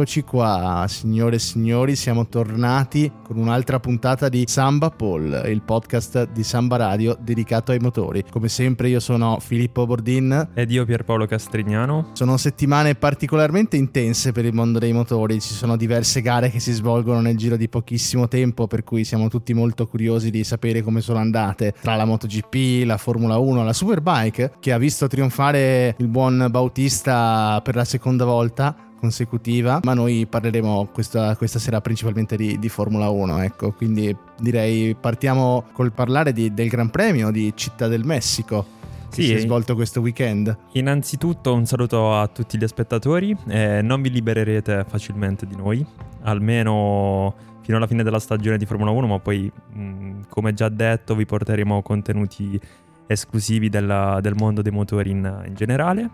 Eccoci qua, signore e signori, siamo tornati con un'altra puntata di Samba Paul, il podcast di Samba Radio dedicato ai motori. Come sempre io sono Filippo Bordin. Ed io Pierpaolo Castrignano. Sono settimane particolarmente intense per il mondo dei motori, ci sono diverse gare che si svolgono nel giro di pochissimo tempo, per cui siamo tutti molto curiosi di sapere come sono andate tra la MotoGP, la Formula 1, la Superbike, che ha visto trionfare il buon Bautista per la seconda volta consecutiva, ma noi parleremo questa, questa sera principalmente di, di, Formula 1, ecco, quindi direi partiamo col parlare di, del Gran Premio di Città del Messico. Sì, si è svolto questo weekend. Innanzitutto un saluto a tutti gli spettatori, eh, non vi libererete facilmente di noi, almeno fino alla fine della stagione di Formula 1, ma poi mh, come già detto vi porteremo contenuti esclusivi della, del mondo dei motori in, in generale.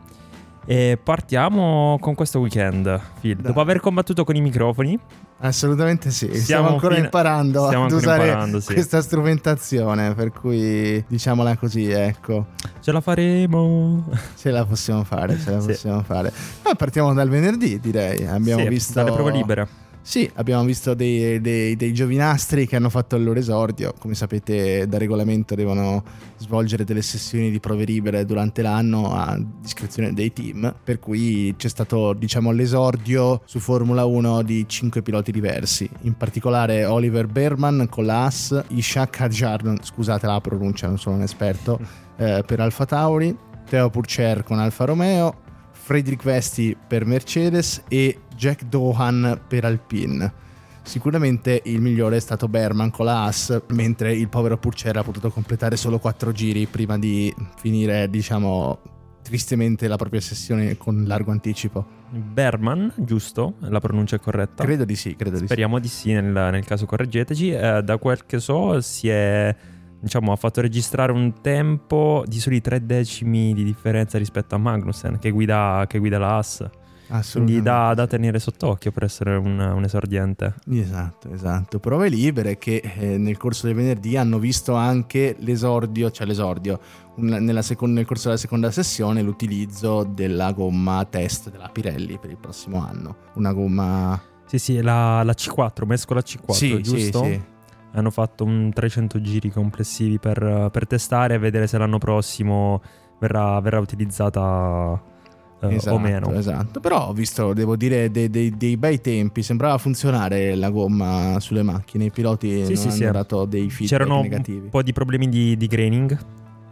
E partiamo con questo weekend, Phil. Dopo aver combattuto con i microfoni, Assolutamente sì, stiamo, stiamo ancora fino... imparando stiamo ad ancora usare imparando, sì. questa strumentazione, per cui diciamola così, ecco. Ce la faremo. Ce la possiamo fare, ce la sì. possiamo fare. Ma partiamo dal venerdì, direi. Abbiamo sì, visto dalle prove libere. Sì, abbiamo visto dei, dei, dei, giovinastri che hanno fatto il loro esordio. Come sapete, da regolamento devono svolgere delle sessioni di prove libere durante l'anno a discrezione dei team. Per cui c'è stato, diciamo, l'esordio su Formula 1 di cinque piloti diversi. In particolare Oliver Berman con la Haas, Ishak Hajar, scusate la pronuncia, non sono un esperto, eh, per Alfa Tauri, Teo Purcher con Alfa Romeo, Friedrich Vesti per Mercedes e Jack Dohan per Alpine. Sicuramente il migliore è stato Berman con la Haas, mentre il povero Purcell ha potuto completare solo 4 giri prima di finire, diciamo, tristemente la propria sessione con largo anticipo. Berman, giusto? La pronuncia è corretta? Credo di sì, credo di Speriamo di sì, nel, nel caso correggeteci. Eh, da quel che so si è diciamo, ha fatto registrare un tempo di soli tre decimi di differenza rispetto a Magnussen che guida, che guida la Haas. Quindi da, da, tenere sott'occhio per essere un, un, esordiente. Esatto, esatto. Prove libere che eh, nel corso del venerdì hanno visto anche l'esordio, cioè l'esordio, un, seconda, nel corso della seconda sessione l'utilizzo della gomma test della Pirelli per il prossimo anno. Una gomma... Sì, sì, la, la C4, mescola C4, sì, giusto? Sì, sì hanno fatto un 300 giri complessivi per, per testare e vedere se l'anno prossimo verrà, verrà utilizzata uh, esatto, o meno. Esatto, però ho visto, devo dire, dei, dei, dei, bei tempi, sembrava funzionare la gomma sulle macchine, i piloti sì, non sì, hanno sì. dato dei feedback C'erano negativi. un po' di problemi di, di graining.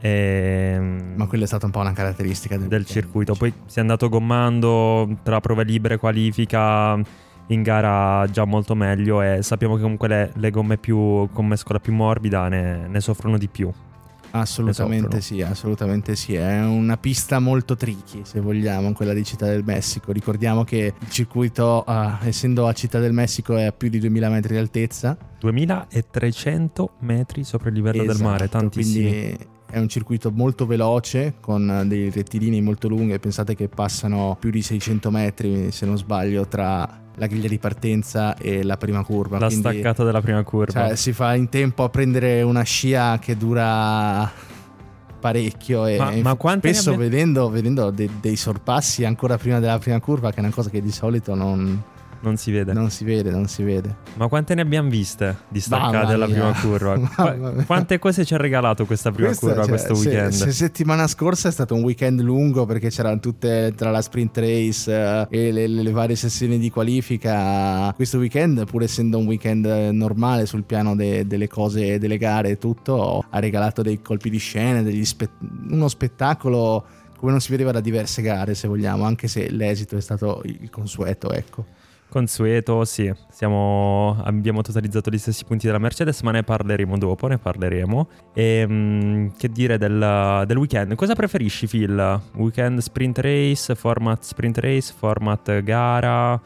Ehm, Ma quella è stata un po' una caratteristica del, del circuito. Poi si è andato gommando tra prove libere, qualifica in gara già molto meglio e sappiamo che comunque le, le gomme più, con mescola più morbida ne, ne soffrono di più. Assolutamente sì, assolutamente sì. È una pista molto tricky, se vogliamo, quella di Città del Messico. Ricordiamo che il circuito, uh, essendo a Città del Messico, è a più di 2000 metri di altezza. 2300 metri sopra il livello esatto, del mare, tantissimi. Quindi è un circuito molto veloce con dei rettilini molto lunghi. Pensate che passano più di 600 metri, se non sbaglio, tra la griglia di partenza e la prima curva. La Quindi, staccata della prima curva. Cioè, si fa in tempo a prendere una scia che dura parecchio e, ma, ma spesso abbia... vedendo, vedendo dei, dei sorpassi ancora prima della prima curva, che è una cosa che di solito non non si vede. Non si vede, non si vede. Ma quante ne abbiamo viste di staccate alla prima curva? Qu- quante cose ci ha regalato questa prima questa, curva cioè, questo weekend? Se, se settimana scorsa è stato un weekend lungo perché c'erano tutte tra la sprint race uh, e le, le, varie sessioni di qualifica. Questo weekend, pur essendo un weekend normale sul piano de, delle cose, delle gare e tutto, ha regalato dei colpi di scena, spe- uno spettacolo come non si vedeva da diverse gare, se vogliamo, anche se l'esito è stato il consueto, ecco. Consueto, sì, Siamo, abbiamo totalizzato gli stessi punti della Mercedes, ma ne parleremo dopo, ne parleremo. E um, che dire del, del, weekend? Cosa preferisci, Phil? Weekend sprint race, format sprint race, format gara?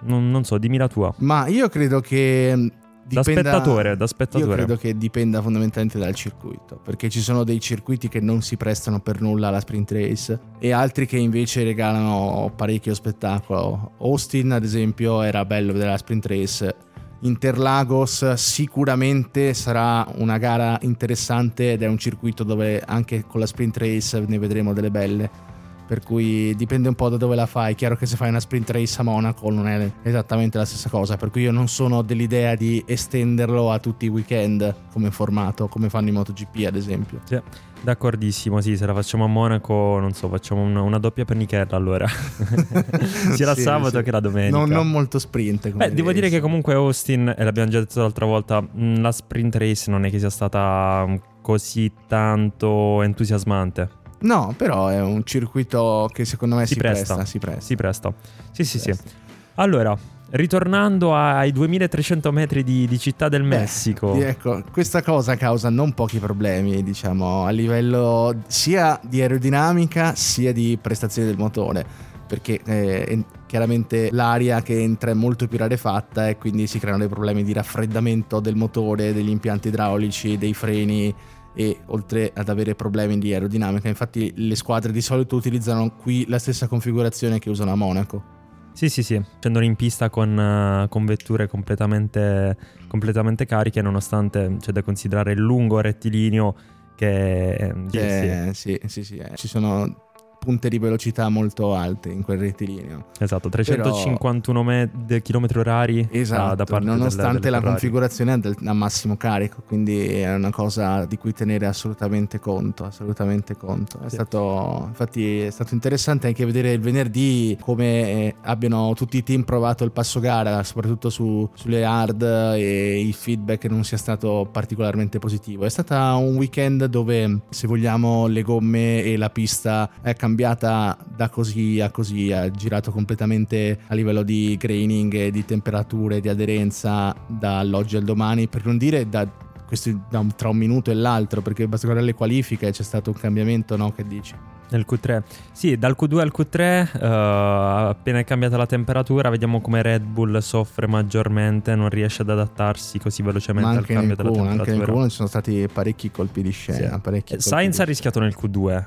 Non, non so, dimmi la tua. Ma io credo che da spettatore, da spettatore. Io credo che dipenda fondamentalmente dal circuito, perché ci sono dei circuiti che non si prestano per nulla alla sprint race e altri che invece regalano parecchio spettacolo. Austin, ad esempio, era bello vedere la sprint race. Interlagos sicuramente sarà una gara interessante ed è un circuito dove anche con la sprint race ne vedremo delle belle per cui dipende un po' da dove la fai. Chiaro che se fai una sprint race a Monaco non è esattamente la stessa cosa, per cui io non sono dell'idea di estenderlo a tutti i weekend come formato, come fanno i MotoGP ad esempio. Sì. D'accordissimo, sì, se la facciamo a Monaco, non so, facciamo una, una doppia pennichella allora. Sia la Sì, sabato sì. che la domenica. Non, non molto sprint. Beh, devo dire che comunque Austin, e l'abbiamo già detto l'altra volta, mh, la sprint race non è che sia stata mh, così tanto entusiasmante. No, però è un circuito che secondo me Si si, presta. presta. Si presta. Si presta. Sì, sì, sì. presta. Allora, ritornando ai 2300 metri di, di Città del Messico. ecco, questa cosa causa non pochi problemi, diciamo, a livello sia di aerodinamica sia di prestazioni del motore, perché eh, en- chiaramente l'aria che entra è molto più rarefatta e quindi si creano dei problemi di raffreddamento del motore, degli impianti idraulici, dei freni e oltre ad avere problemi di aerodinamica. Infatti le squadre di solito utilizzano qui la stessa configurazione che usano a Monaco. Sì, sì, sì. Scendono in pista con, eh, con vetture completamente, completamente cariche, nonostante c'è da considerare il lungo rettilineo che... eh, sì, Che- sì, sì, sì, eh, ci sono punte di velocità molto alte in quel rettilineo. esatto, 351 me- de- chilometri orari da- Esatto, da, parte nonostante del, del la configurazione del- a massimo carico, quindi è una cosa di cui tenere assolutamente conto, assolutamente conto. È Sì. stato, infatti è stato interessante anche vedere il venerdì come eh, abbiano tutti i team provato il passo gara, soprattutto su- sulle hard e il feedback non sia stato particolarmente positivo. È stato un weekend dove, se vogliamo, le gomme e la pista è cambiata da così a così, ha girato completamente a livello di graining di temperature, di aderenza dall'oggi al domani, per non dire da, questi- da un- tra un minuto e l'altro, perché basta guardare le qualifiche, c'è stato un cambiamento, no? Che dici? Nel Q3. Sì, dal Q2 al Q3, eh, appena è cambiata la temperatura, vediamo come Red Bull soffre maggiormente, non riesce ad adattarsi così velocemente al cambio della Q1, anche nel temperatura. Q1 ci sono stati parecchi colpi di scena. Sì. parecchi colpi Sainz di ha rischiato nel Q2.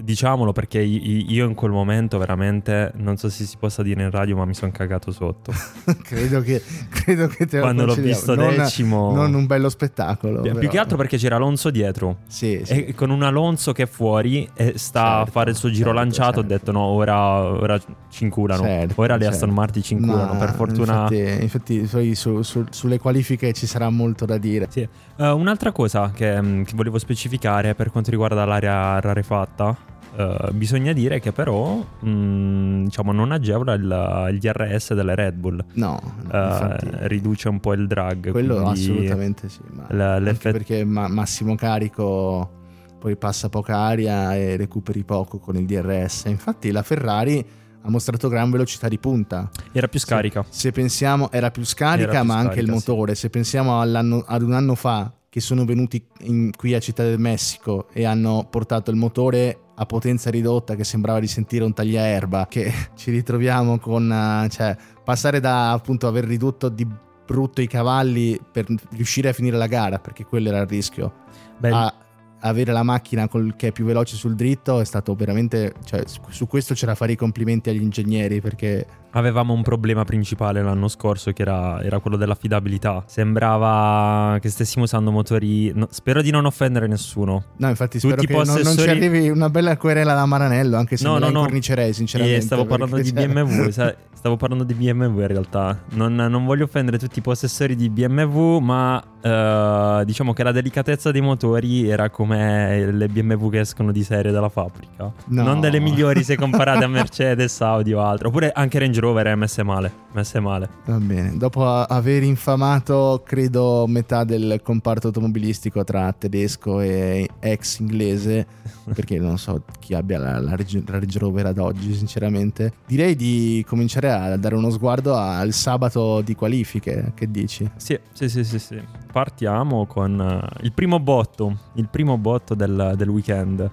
Diciamolo perché io in quel momento veramente, non so se si possa dire in radio, ma mi sono cagato sotto. credo, che, credo che te lo Quando l'ho visto non, decimo... non un bello spettacolo. Più però. che altro perché c'era Alonso dietro Sì, sì. e con un Alonso che è fuori e sta a Certo, fare il suo giro certo, lanciato. Ho certo. detto no, ora, ora ci inculano. Certo, ora le certo. Aston Martin ci inculano. Ma per fortuna. Infatti, infatti su- su- sulle qualifiche ci sarà molto da dire. Sì. Eh, un'altra cosa che, mm, che volevo specificare per quanto riguarda l'area rarefatta, eh, bisogna dire che però mm, diciamo, non agevola il, il DRS delle Red Bull, No, Eh, infatti, riduce un po' il drag. quello assolutamente sì. Ma la- anche perché ma- massimo carico poi passa poca aria e recuperi poco con il DRS. Infatti la Ferrari ha mostrato gran velocità di punta. Era più scarica. Se pensiamo, era più scarica, Era più ma anche il scarica, sì. motore. Se pensiamo ad un anno fa che sono venuti in- qui a Città del Messico e hanno portato il motore a potenza ridotta che sembrava di sentire un tagliaerba, che ci ritroviamo con, eh, cioè, passare da appunto aver ridotto di brutto i cavalli per riuscire a finire la gara, perché quello era il rischio, Beh, a avere la macchina col- che è più veloce sul dritto è stato veramente, cioè, su- su questo c'era da fare i complimenti agli ingegneri perché Avevamo un problema principale l'anno scorso che era, era quello dell'affidabilità. Sembrava che stessimo usando motori. no, spero di non offendere nessuno. No, infatti Tutti spero i che non, non ci possessori- arrivi una bella querela da Maranello, anche se No, la no, no. incornicerei sinceramente. E stavo parlando di cioè, BMW. sai, stavo parlando di BMW in realtà. Non, non voglio offendere tutti i possessori di BMW, ma eh, diciamo che la delicatezza dei motori era come le BMW che escono di serie dalla fabbrica. No. Non delle migliori se comparate a Mercedes, Audi o altro. Oppure anche Range Rover è messe male. Messe male. Va bene, dopo aver infamato credo metà del comparto automobilistico tra tedesco e ex inglese, perché non so chi abbia la, la Range la Range Rover ad oggi sinceramente, direi di cominciare a dare uno sguardo al sabato di qualifiche, che dici? Sì, sì, sì, sì, sì. Partiamo con eh, il primo botto, il primo botto del, del weekend,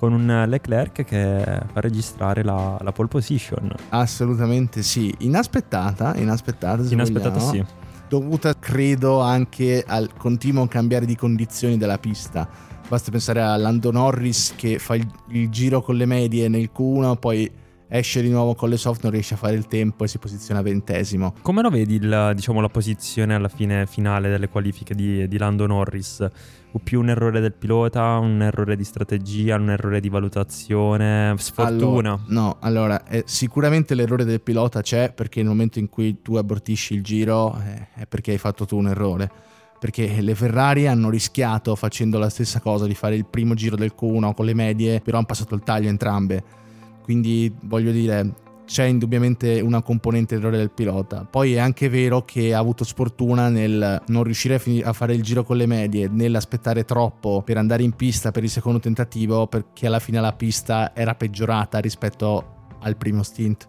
con un Leclerc che fa registrare la, la pole position. Assolutamente sì, inaspettata, inaspettata Inaspettata vogliamo. sì. dovuta credo anche al continuo cambiare di condizioni della pista. Basta pensare a Lando Norris che fa il, il giro con le medie nel Q1, poi esce di nuovo con le soft, non riesce a fare il tempo e si posiziona ventesimo. Come lo vedi il, diciamo, la posizione alla fine finale delle qualifiche di, di Lando Norris? O più un errore del pilota, un errore di strategia, un errore di valutazione, sfortuna? Allora, no, allora eh, sicuramente l'errore del pilota c'è perché nel momento in cui tu abortisci il giro eh, è perché hai fatto tu un errore perché le Ferrari hanno rischiato facendo la stessa cosa di fare il primo giro del Q1 con le medie, però hanno passato il taglio entrambe. Quindi voglio dire, c'è indubbiamente una componente errore del pilota. Poi è anche vero che ha avuto sfortuna nel non riuscire a, fin- a, fare il giro con le medie, nell'aspettare troppo per andare in pista per il secondo tentativo, perché alla fine la pista era peggiorata rispetto al primo stint.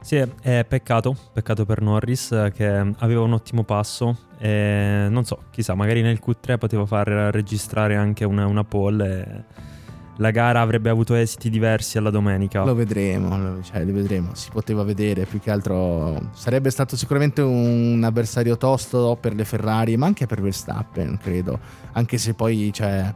Sì, è peccato, peccato per Norris che aveva un ottimo passo e non so, chissà, magari nel Q3 poteva far registrare anche una, una pole la gara avrebbe avuto esiti diversi alla domenica. Lo vedremo, cioè, lo vedremo, si poteva vedere, più che altro sarebbe stato sicuramente un avversario tosto per le Ferrari, ma anche per Verstappen, credo, anche se poi cioè,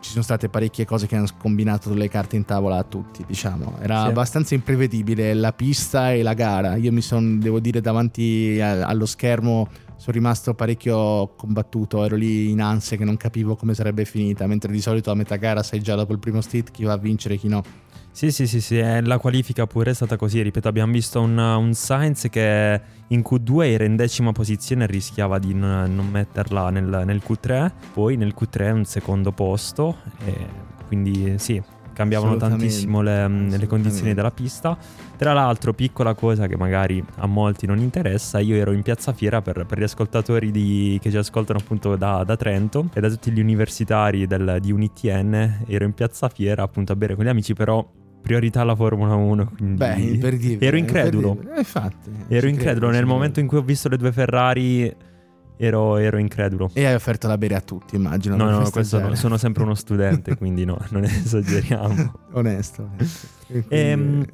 ci sono state parecchie cose che hanno combinato le carte in tavola a tutti, diciamo. Era sì. abbastanza imprevedibile la pista e la gara. Io mi sono, devo dire, davanti allo schermo sono rimasto parecchio combattuto, ero lì in ansia che non capivo come sarebbe finita, mentre di solito a metà gara sai già dopo il primo stit chi va a vincere e chi no. Sì, sì, sì, sì, la qualifica pure è stata così, ripeto, abbiamo visto un, un Sainz che in Q2 era in decima posizione e rischiava di n- non metterla nel, nel, Q3, poi nel Q3 un secondo posto, quindi sì, cambiavano tantissimo le, le, condizioni della pista. Tra l'altro, piccola cosa che magari a molti non interessa, io ero in piazza Fiera per, per gli ascoltatori di, che ci ascoltano appunto da, da, Trento e da tutti gli universitari del, di UNITN, ero in piazza Fiera appunto a bere con gli amici, però priorità alla Formula 1. Beh, imperdibile. Ero incredulo. Eh, infatti. Ero incredulo. Nel momento in cui ho visto le due Ferrari, ero, ero, incredulo. E hai offerto la bere a tutti, immagino. No, no, questo no, sono sempre uno studente, quindi no, non esageriamo. onesto. onesto. Quindi... Ehm,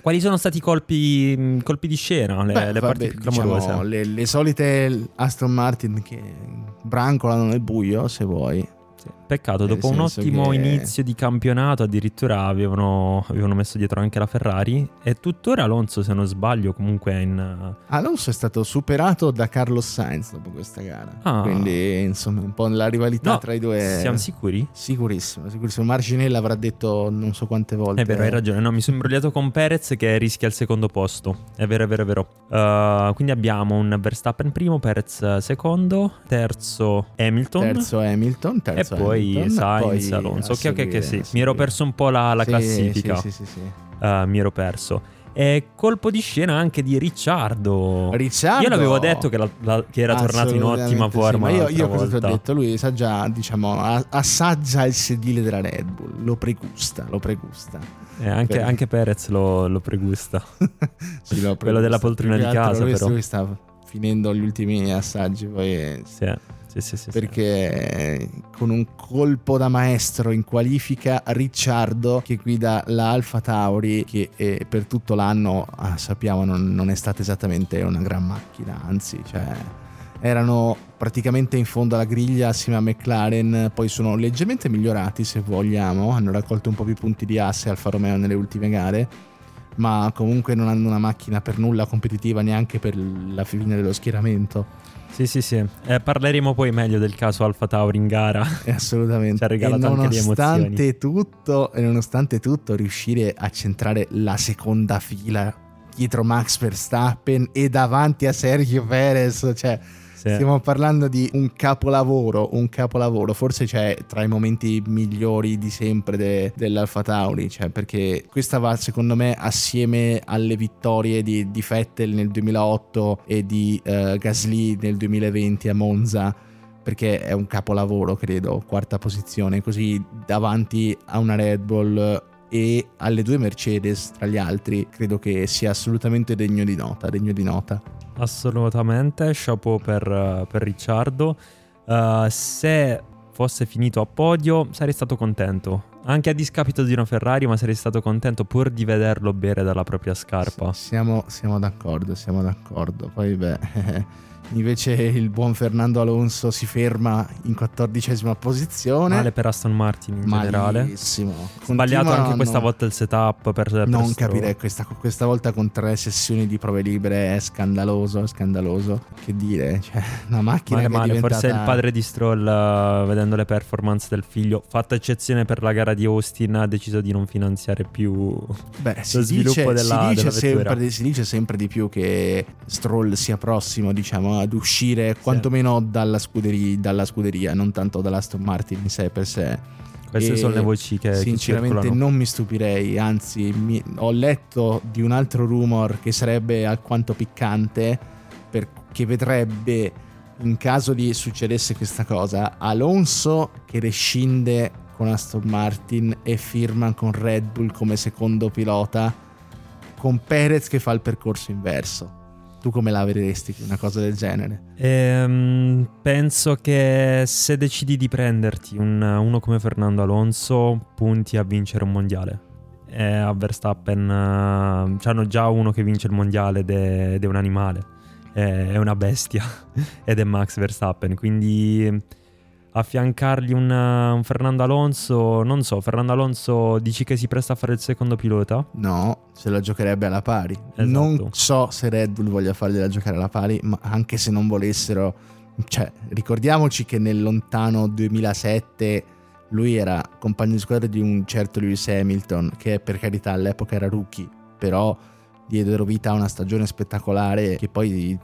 quali sono stati i colpi, colpi, di scena, le, Beh, le parti più clamorose? Diciamo, le, le solite Aston Martin che brancolano nel buio, se vuoi. Sì. Peccato, dopo un ottimo che... inizio di campionato addirittura avevano, avevano, messo dietro anche la Ferrari e tuttora Alonso se non sbaglio comunque è in... Alonso è stato superato da Carlos Sainz dopo questa gara, ah. quindi insomma un po' la rivalità no, tra i due... Siamo sicuri? Sicurissimo, sicurissimo. Marginella avrà detto non so quante volte. È vero, hai ragione, no, mi sono imbrogliato con Perez che rischia il secondo posto, è vero, è vero, è vero. Uh, quindi abbiamo un Verstappen primo, Perez secondo, terzo Hamilton. Terzo Hamilton, terzo e poi Hamilton, Sainz, poi Alonso. Ok, ok, ok, sì. Mi ero perso un po' la, la sì, classifica. Sì, sì, sì, sì. Uh, mi ero perso. E colpo di scena anche di Ricciardo. Ricciardo. Io l'avevo detto che, la, la, che era tornato in ottima forma. Sì, ma io, io cosa ti ho detto? Lui sa già, diciamo, assaggia il sedile della Red Bull. Lo pregusta, lo pregusta. Eh, anche, per... anche, Perez lo, lo pregusta. sì, lo pregusta. Quello della poltrona di casa, però. Lui sta finendo gli ultimi assaggi. Poi. Sì. Sì, sì, sì, perché con un colpo da maestro in qualifica Ricciardo che guida la Alfa Tauri che eh, per tutto l'anno ah, sappiamo non, non, è stata esattamente una gran macchina anzi cioè erano praticamente in fondo alla griglia assieme a McLaren poi sono leggermente migliorati se vogliamo hanno raccolto un po' più punti di asse Alfa Romeo nelle ultime gare ma comunque non hanno una macchina per nulla competitiva neanche per la fine dello schieramento sì, sì, sì. Eh, parleremo poi meglio del caso Alfa Tauri in gara. Eh, assolutamente. Ci ha regalato anche di emozioni. Tutto, e nonostante tutto, riuscire a centrare la seconda fila dietro Max Verstappen e davanti a Sergio Perez, cioè sì. Stiamo parlando di un capolavoro, un capolavoro, forse c'è tra i momenti migliori di sempre de, dell'Alfa Tauri, cioè perché questa va secondo me assieme alle vittorie di, di Vettel nel 2008 e di uh, Gasly nel 2020 a Monza perché è un capolavoro, credo, quarta posizione, così davanti a una Red Bull e alle due Mercedes tra gli altri, credo che sia assolutamente degno di nota, degno di nota. Assolutamente, chapeau per, per Ricciardo. Uh, se fosse finito a podio sarei stato contento, anche a discapito di una Ferrari, ma sarei stato contento pur di vederlo bere dalla propria scarpa. S- siamo, siamo d'accordo, siamo d'accordo. Poi beh... invece il buon Fernando Alonso si ferma in quattordicesima posizione. Male per Aston Martin in generale. Malissimo. Sbagliato Continuano anche questa a non- volta il setup per, per Non Stroll. capirei, questa, questa volta con tre sessioni di prove libere è scandaloso, è scandaloso. Che dire, cioè, una macchina Male, che è male. diventata... Forse il padre di Stroll, eh, vedendo le performance del figlio, fatta eccezione per la gara di Austin, ha deciso di non finanziare più. Beh, lo sviluppo dice, della- si, dice della sempre, si dice sempre di più che Stroll sia prossimo, diciamo, ad uscire quantomeno dalla scuderia, dalla scuderia, non tanto dall'Aston Martin in sé per sé. Queste E sono le voci che, che Sinceramente circolano. non mi stupirei, anzi mi- ho letto di un altro rumor che sarebbe alquanto piccante perché vedrebbe in caso di succedesse questa cosa Alonso che rescinde con Aston Martin e firma con Red Bull come secondo pilota con Perez che fa il percorso inverso. Tu come la vedresti una cosa del genere? Ehm, penso che se decidi di prenderti un- uno come Fernando Alonso, punti a vincere un mondiale. E a Verstappen eh, c'hanno già uno che vince il mondiale ed è, ed è un animale, è, è una bestia ed è Max Verstappen. Quindi affiancargli un, un Fernando Alonso, non so, Fernando Alonso dici che si presta a fare il secondo pilota? No, se la giocherebbe alla pari. Esatto. Non so se Red Bull voglia fargliela giocare alla pari, ma anche se non volessero, cioè, ricordiamoci che nel lontano 2007 lui era compagno di squadra di un certo Lewis Hamilton, che per carità all'epoca era rookie, però diedero vita a una stagione spettacolare che poi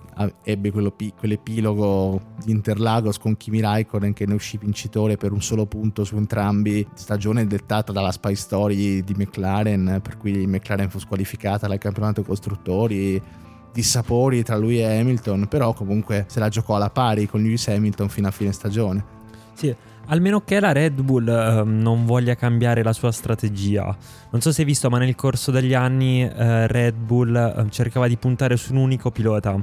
ebbe pi- quell'epilogo di Interlagos con Kimi Raikkonen che ne uscì vincitore per un solo punto su entrambi, stagione dettata dalla spy story di McLaren, per cui McLaren fu squalificata dal campionato costruttori, dissapori tra lui e Hamilton, però comunque se la giocò alla pari con Lewis Hamilton fino a fine stagione. Sì, almeno che la Red Bull ehm, non voglia cambiare la sua strategia. Non so se hai visto, ma nel corso degli anni eh, Red Bull eh, cercava di puntare su un unico pilota.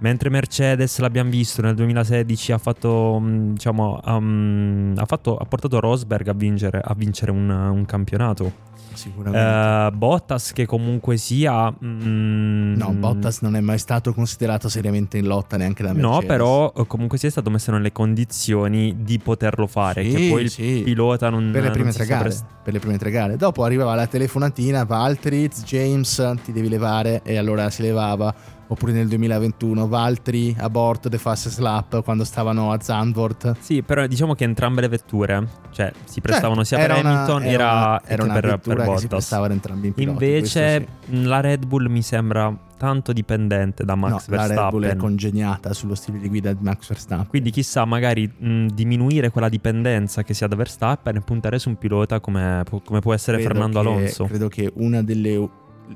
Mentre Mercedes, l'abbiamo visto nel 2016, ha fatto, mh, diciamo, um, ha, fatto- ha portato Rosberg a vincere, a vincere un, un campionato. Sicuramente. Eh, Bottas, che comunque sia. mm, no, Bottas non è mai stato considerato seriamente in lotta neanche da Mercedes. No, però eh, comunque sia stato messo nelle condizioni di poterlo fare. Sì, che poi il sì. pilota non per le prime tre gare. sopra- Per le prime tre gare. Dopo arrivava la telefonatina, Valtteri, James, ti devi levare e allora si levava. Oppure nel 2021 Valtteri abort the fastest lap quando stavano a Zandvoort. Sì, però diciamo che entrambe le vetture, cioè, si prestavano sia Certo, per era una- Hamilton era era, una, era per, per si Bottas. entrambi i piloti. Invece sì. mh, la Red Bull mi sembra tanto dipendente da Max no, la Red Bull è Verstappen. congeniata sullo stile di guida di Max Verstappen. Quindi chissà, magari mh, diminuire quella dipendenza che si ha da Verstappen e puntare su un pilota come, come può essere Credo Fernando che- Alonso. Credo che una delle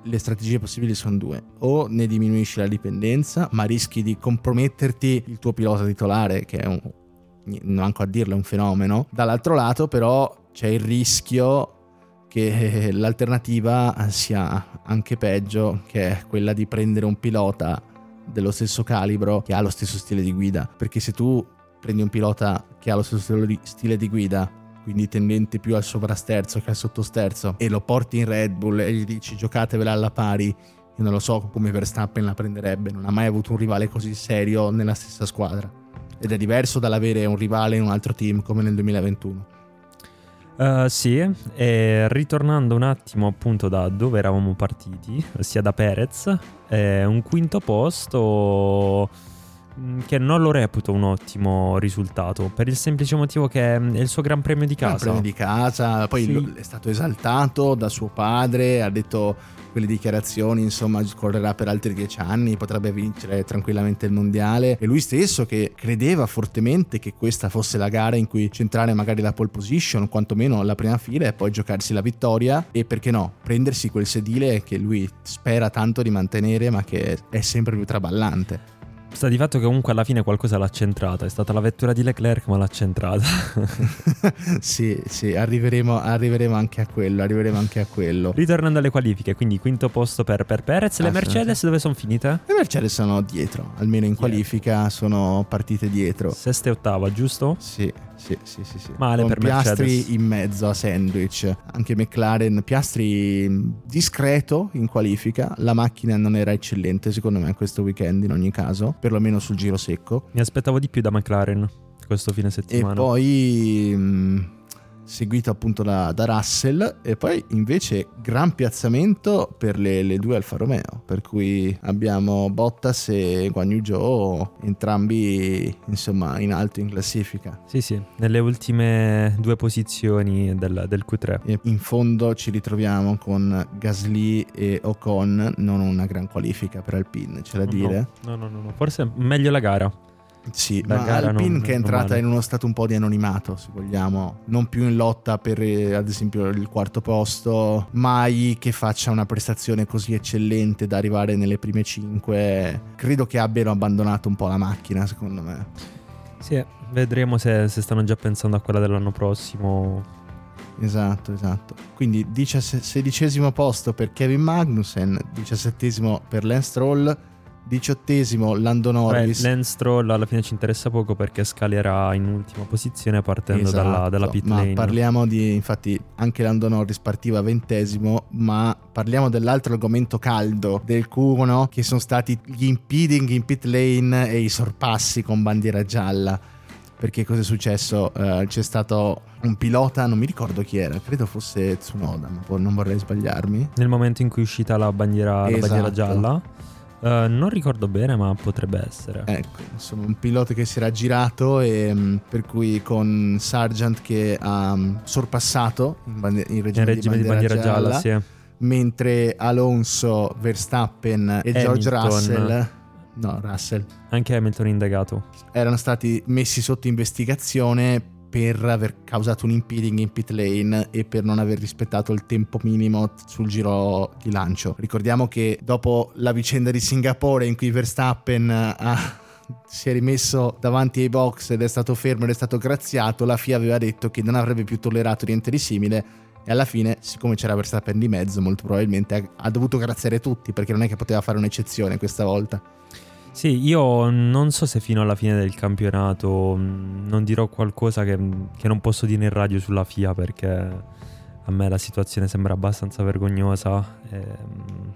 le strategie possibili sono due. O ne diminuisci la dipendenza, ma rischi di comprometterti il tuo pilota titolare, che è un, manco a dirlo, è un fenomeno. Dall'altro lato, però, c'è il rischio che l'alternativa sia anche peggio, che è quella di prendere un pilota dello stesso calibro che ha lo stesso stile di guida. Perché se tu prendi un pilota che ha lo stesso stile di, guida, quindi tendente più al sovrasterzo che al sottosterzo, e lo porti in Red Bull e gli dici giocatevela alla pari, io non lo so come Verstappen la prenderebbe, non ha mai avuto un rivale così serio nella stessa squadra. Ed è diverso dall'avere un rivale in un altro team come nel 2021. Uh, sì, e ritornando un attimo appunto da dove eravamo partiti, ossia da Perez, eh, un quinto posto che non lo reputo un ottimo risultato per il semplice motivo che è il suo Gran Premio di Gran casa. premio di casa, poi Sì. è stato esaltato da suo padre, ha detto quelle dichiarazioni, insomma, correrà per altri dieci anni, potrebbe vincere tranquillamente il mondiale. E lui stesso che credeva fortemente che questa fosse la gara in cui centrare magari la pole position, quantomeno la prima fila, e poi giocarsi la vittoria. E perché no, prendersi quel sedile che lui spera tanto di mantenere, ma che è sempre più traballante. Sta di fatto che comunque alla fine qualcosa l'ha centrata, è stata la vettura di Leclerc ma l'ha centrata. sì, sì, arriveremo, arriveremo anche a quello, arriveremo anche a quello. Ritornando alle qualifiche, quindi quinto posto per, per Perez, le Ah, Mercedes dove sono finite? Le Mercedes sono dietro, almeno in qualifica sono partite dietro. Sesta e ottava, giusto? Sì, Sì, sì, sì, sì. Male Con per Piastri Mercedes. in mezzo a sandwich. Anche McLaren, Piastri discreto in qualifica. La macchina non era eccellente secondo me questo weekend in ogni caso, perlomeno sul giro secco. Mi aspettavo di più da McLaren questo fine E settimana. poi mh, seguito appunto da, da Russell e poi invece gran piazzamento per le, le due Alfa Romeo per cui abbiamo Bottas e Guan Yu Zhou entrambi insomma in alto in classifica Sì, sì, nelle ultime due posizioni del, del Q3. e in fondo ci ritroviamo con Gasly e Ocon non una gran qualifica per Alpine c'è da dire No, no, no, no, forse meglio la gara. Sì, La ma Alpine non- che è entrata male. in uno stato un po' di anonimato, se vogliamo, non più in lotta per eh, ad esempio il quarto posto, mai che faccia una prestazione così eccellente da arrivare nelle prime cinque. Credo che abbiano abbandonato un po' la macchina, secondo me. Sì, vedremo se, se stanno già pensando a quella dell'anno prossimo. Esatto, esatto. Quindi diciasse- sedicesimo posto per Kevin Magnussen, diciassettesimo per Lance Stroll, diciottesimo Lando Beh, Norris. Lance Stroll alla fine ci interessa poco perché scalerà in ultima posizione partendo Esatto, dalla, dalla pit ma lane. parliamo di infatti anche Lando Norris partiva ventesimo ma parliamo dell'altro argomento caldo del Q1 che sono stati gli impeding in pit lane e i sorpassi con bandiera gialla perché cosa è successo? Eh, c'è stato un pilota, non mi ricordo chi era, credo fosse Tsunoda, ma poi non vorrei sbagliarmi. Nel momento in cui è uscita la bandiera, la bandiera Esatto. gialla, eh, non ricordo bene, ma potrebbe essere. Ecco, insomma, un pilota che si era girato e mh, per cui con Sargent che ha mh, sorpassato in, bande- in regime, Nel regime di bandiera gialla, sì. mentre Alonso, Verstappen e George Hamilton. Russell, no, Russell, Anche Hamilton indagato. erano stati messi sotto investigazione per aver causato un impeding in pit lane e per non aver rispettato il tempo minimo sul giro di lancio. Ricordiamo che dopo la vicenda di Singapore in cui Verstappen ha- si è rimesso davanti ai box ed è stato fermo ed è stato graziato, la FIA aveva detto che non avrebbe più tollerato niente di simile e alla fine, siccome c'era Verstappen di mezzo, molto probabilmente ha dovuto graziare tutti perché non è che poteva fare un'eccezione questa volta. Sì, io non so se fino alla fine del campionato mh, non dirò qualcosa che, che non posso dire in radio sulla FIA perché a me la situazione sembra abbastanza vergognosa. e, mh,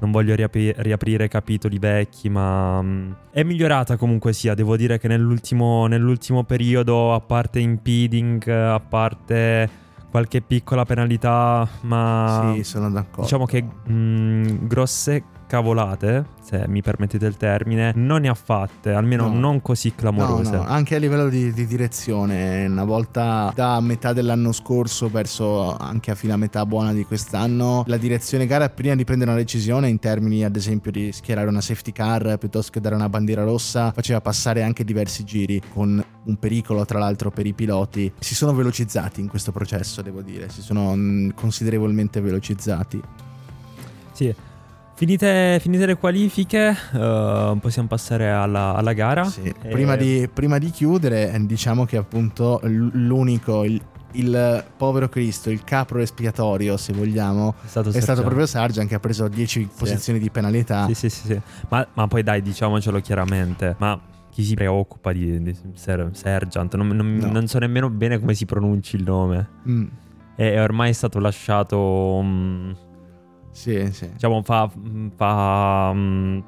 non voglio riapri- riaprire capitoli vecchi, ma è migliorata comunque sia. Devo dire che nell'ultimo, nell'ultimo periodo, a parte impeding, a parte qualche piccola penalità, ma sì, sono d'accordo. Diciamo che mh, grosse cavolate, se mi permettete il termine, non ne ha fatte, almeno No. non così No, clamorose. no, anche a livello di, di direzione, una volta da metà dell'anno scorso verso anche a fine metà buona di quest'anno, la direzione gara prima di prendere una decisione in termini ad esempio di schierare una safety car piuttosto che dare una bandiera rossa, faceva passare anche diversi giri con un pericolo tra l'altro per i piloti. Si sono velocizzati in questo processo, devo dire, si sono mh, considerevolmente velocizzati. Sì. Finite, finite le qualifiche, eh, possiamo passare alla, alla gara. Sì. E- Prima, di, prima di chiudere, eh, diciamo che appunto l'unico, il, il povero Cristo, il capro espiatorio, se vogliamo, È stato, è stato proprio Sargent che ha preso 10 posizioni di penalità. Sì, sì, sì, sì. Ma, ma poi dai, diciamocelo chiaramente. Ma chi si preoccupa di, di Ser- Sergeant? Non, non- No. non so nemmeno bene come si pronunci il nome. Mm, È, è ormai stato lasciato. mm, sì, sì. diciamo, fa. fa mm,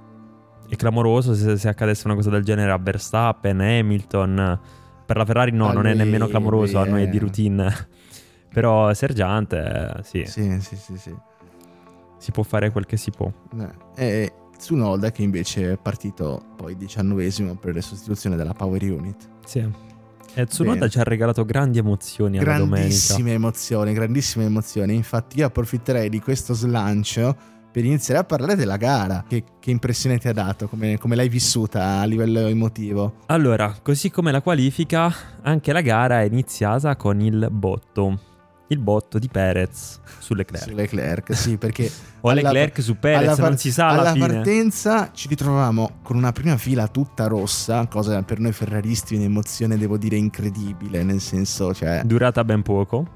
è clamoroso se, se accadesse una cosa del genere a Verstappen, Hamilton. Per la Ferrari no, A non è lui- nemmeno clamoroso, a noi è è- di routine. Però Sergiante, eh, sì, Sì, sì, sì, sì. si può fare quel che si può. Eh, E Tsunoda che invece è partito poi diciannovesimo per la sostituzione della Power Unit. Sì. E Tsunoda Bene. ci ha regalato grandi emozioni alla domenica. Grandissime emozioni, grandissime emozioni. Infatti io approfitterei di questo slancio per iniziare a parlare della gara. Che, che impressione ti ha dato? Come, come l'hai vissuta a livello emotivo? Allora, così come la qualifica, anche la gara è iniziata con il botto. Il botto di Perez su Leclerc. Su Leclerc, sì, perché o alla- Leclerc su Perez, alla par- non si sa alla, alla partenza ci ritrovavamo con una prima fila tutta rossa, cosa per noi ferraristi un'emozione devo dire incredibile, nel senso, cioè, Durata ben poco.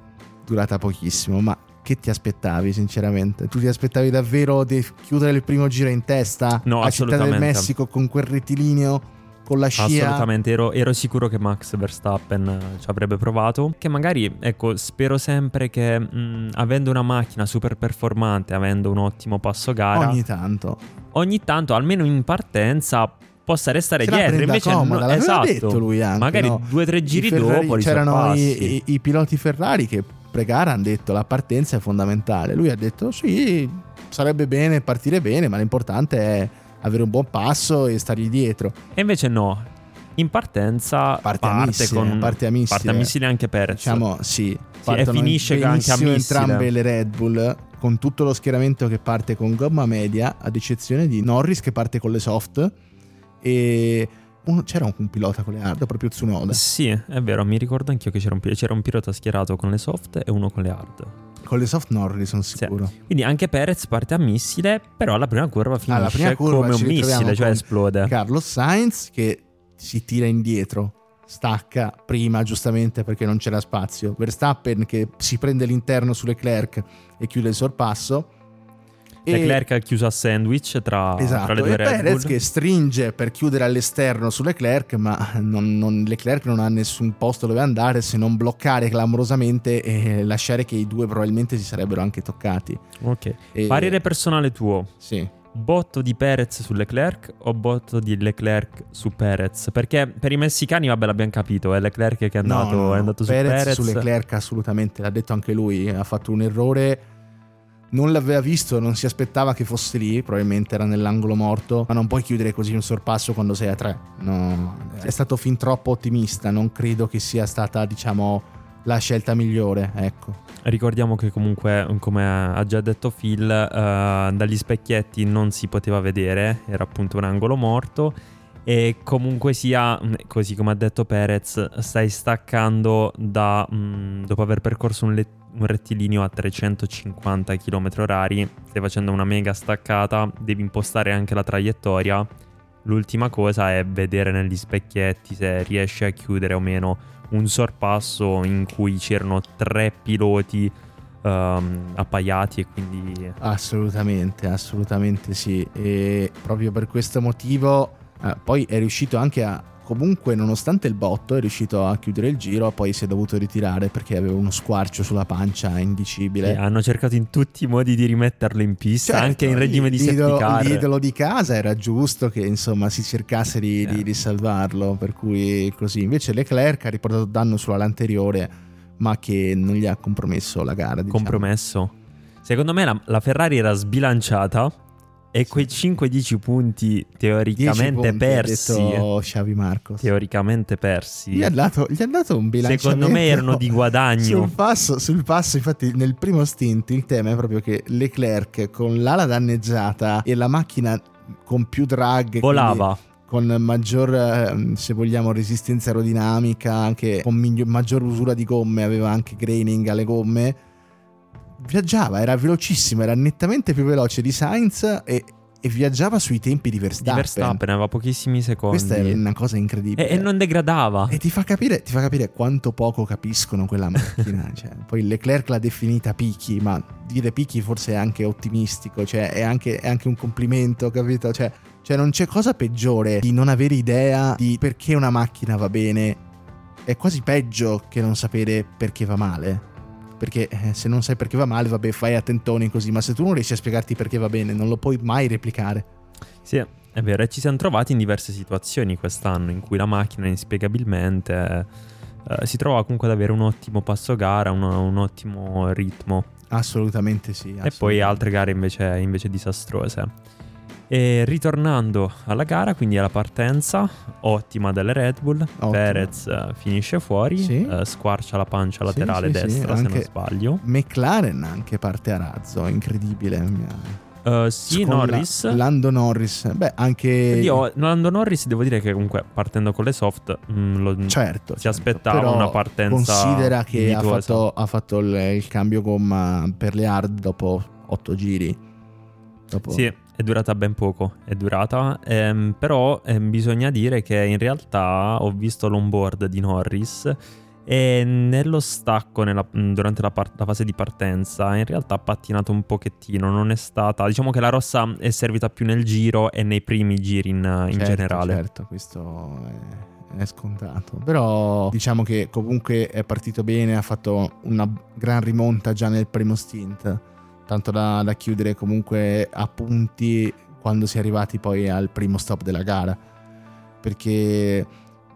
durata pochissimo, ma che ti aspettavi sinceramente? Tu ti aspettavi davvero di chiudere il primo giro in testa No, a Città del. Messico con quel rettilineo? Con la scia. Assolutamente, ero, ero, sicuro che Max Verstappen eh, ci avrebbe provato. Che magari, ecco, spero sempre che mh, avendo una macchina super performante, avendo un ottimo passo gara, ogni tanto, ogni tanto, almeno in partenza, possa restare Se dietro. Invece, comoda, no, esatto, detto lui anche, magari no? due o tre giri Ferrari, dopo c'erano i, i, i piloti Ferrari che pre-gara hanno detto la partenza è fondamentale. Lui ha detto sì, sarebbe bene partire bene, ma l'importante è avere un buon passo e stargli dietro. E invece no. In partenza parte, parte missile, con parte a missile. Parte a missile anche Perez. Diciamo sì. sì e finisce anche a missile. entrambe le Red Bull con tutto lo schieramento che parte con gomma media, ad eccezione di Norris che parte con le soft e uno, c'era un, pilota con le hard, proprio Tsunoda. Sì, è vero, mi ricordo anch'io che c'era un, c'era un pilota schierato con le soft e uno con le hard. Con le soft Norris sono sicuro. Sì. Quindi anche Perez parte a missile, però alla prima curva finisce alla prima curva come un missile, cioè esplode. Carlos Sainz che si tira indietro, stacca prima giustamente perché non c'era spazio. Verstappen che si prende l'interno su Leclerc e chiude il sorpasso. Leclerc ha chiuso a sandwich tra, esatto, tra le due e Red Perez Bull. che stringe per chiudere all'esterno su Leclerc, ma non, non, Leclerc non ha nessun posto dove andare se non bloccare clamorosamente e lasciare che i due probabilmente si sarebbero anche toccati. Ok. E... Parere personale tuo. Sì. Botto di Perez su Leclerc o botto di Leclerc su Perez? Perché per i messicani, vabbè, l'abbiamo capito, è Leclerc che è andato, no, no, è andato su Perez. Perez. su Leclerc assolutamente, l'ha detto anche lui, ha fatto un errore non l'aveva visto, non si aspettava che fosse lì, probabilmente era nell'angolo morto, ma non puoi chiudere così un sorpasso quando sei a tre. No, è stato fin troppo ottimista, non credo che sia stata, diciamo, la scelta migliore, ecco. Ricordiamo che comunque, come ha già detto Phil, uh, dagli specchietti non si poteva vedere, era appunto un angolo morto e comunque sia, così come ha detto Perez, stai staccando da, mh, dopo aver percorso un, le- un, rettilineo a 350 km h stai facendo una mega staccata, devi impostare anche la traiettoria. L'ultima cosa è vedere negli specchietti se riesci a chiudere o meno un sorpasso in cui c'erano tre piloti um, appaiati e quindi... Assolutamente, assolutamente sì. E proprio per questo motivo Uh, poi è riuscito anche a, comunque nonostante il botto, è riuscito a chiudere il giro, poi si è dovuto ritirare perché aveva uno squarcio sulla pancia indicibile. E hanno cercato in tutti i modi di rimetterlo in pista, certo, anche in regime di l'idolo, L'idolo di casa era giusto che insomma si cercasse di, yeah. di, di salvarlo, per cui così. Invece Leclerc ha riportato danno sulla anteriore, ma che non gli ha compromesso la gara. Diciamo. Compromesso? Secondo me la, la Ferrari era sbilanciata e quei 5-10 punti teoricamente punti, persi, Xavi Marcos. teoricamente persi, gli ha, dato, gli ha dato un bilanciamento. Secondo me erano di guadagno. Sul passo, sul passo, infatti, nel primo stint il tema è proprio che Leclerc con l'ala danneggiata e la macchina con più drag volava. Con maggior, ehm, se vogliamo, resistenza aerodinamica, anche con maggior usura di gomme, aveva anche graining alle gomme viaggiava, era velocissimo, era nettamente più veloce di Sainz e, e viaggiava sui tempi di Verstappen. Di Verstappen aveva pochissimi secondi. Questa è una cosa incredibile. E, e non degradava. E ti fa, capire, ti fa capire quanto poco capiscono quella macchina. cioè, poi Leclerc l'ha definita picchi, ma dire picchi forse è anche ottimistico, cioè è anche, è anche un complimento, capito? Cioè, cioè non c'è cosa peggiore di non avere idea di perché una macchina va bene. È quasi peggio che non sapere perché va male perché eh, se non sai perché va male, vabbè, fai attentoni così, ma se tu non riesci a spiegarti perché va bene, non lo puoi mai replicare. Sì, è vero, e ci siamo trovati in diverse situazioni quest'anno in cui la macchina inspiegabilmente eh, si trova comunque ad avere un ottimo passo gara, un, un ottimo ritmo. Assolutamente sì. Assolutamente. E poi altre gare invece, invece disastrose. E ritornando alla gara, quindi alla partenza, ottima delle Red Bull. Ottima. Perez uh, finisce fuori, sì. uh, squarcia la pancia laterale sì, sì, destra, se non sbaglio. McLaren anche parte a razzo, incredibile. Uh, sì, con Norris. La, Lando Norris. Beh, anche. Io, Lando Norris, devo dire che comunque partendo con le soft, mh, mm, lo, certo, si certo. aspettava una partenza. Considera che ha fatto, ha fatto il, il, cambio gomma per le hard dopo otto giri. Dopo... Sì, è durata ben poco, è durata, ehm, però ehm, bisogna dire che in realtà ho visto l'onboard di Norris E nello stacco, nella, durante la, par- la, fase di partenza, in realtà ha pattinato un pochettino. Non è stata. Diciamo che la rossa è servita più nel giro e nei primi giri in, in certo, generale. Certo, questo è, è, scontato. Però diciamo che comunque è partito bene, ha fatto una gran rimonta già nel primo stint. Tanto da, da chiudere comunque a punti quando si è arrivati poi al primo stop della gara. Perché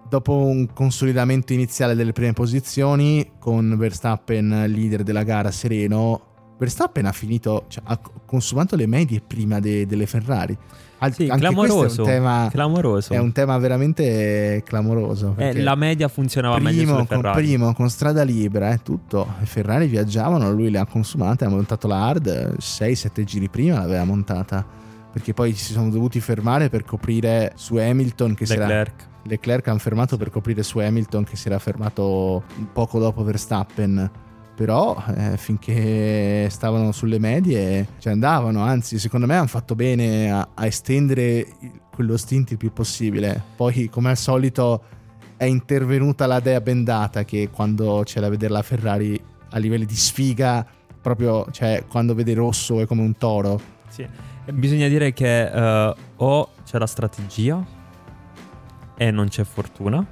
dopo un consolidamento iniziale delle prime posizioni, con Verstappen leader della gara sereno, Verstappen ha finito, cioè, ha consumato le medie prima de, delle Ferrari. Al, sì, clamoroso, è un, tema, clamoroso. È un tema veramente clamoroso. Eh, la media funzionava primo, meglio sulle Ferrari. Con, primo, con strada libera, eh, tutto. Le Ferrari viaggiavano, lui le ha consumate, ha montato la hard 6-7 giri prima l'aveva montata. Perché poi si sono dovuti fermare per coprire su Hamilton che Leclerc. si era Leclerc hanno fermato per coprire su Hamilton che si era fermato poco dopo Verstappen però eh, finché stavano sulle medie ci andavano. Anzi secondo me hanno fatto bene a, a estendere quello stint il più possibile. Poi come al solito è intervenuta la dea bendata che quando c'è da vedere la Ferrari a livelli di sfiga proprio cioè quando vede rosso è come un toro. Sì. bisogna dire che uh, o c'è la strategia e non c'è fortuna,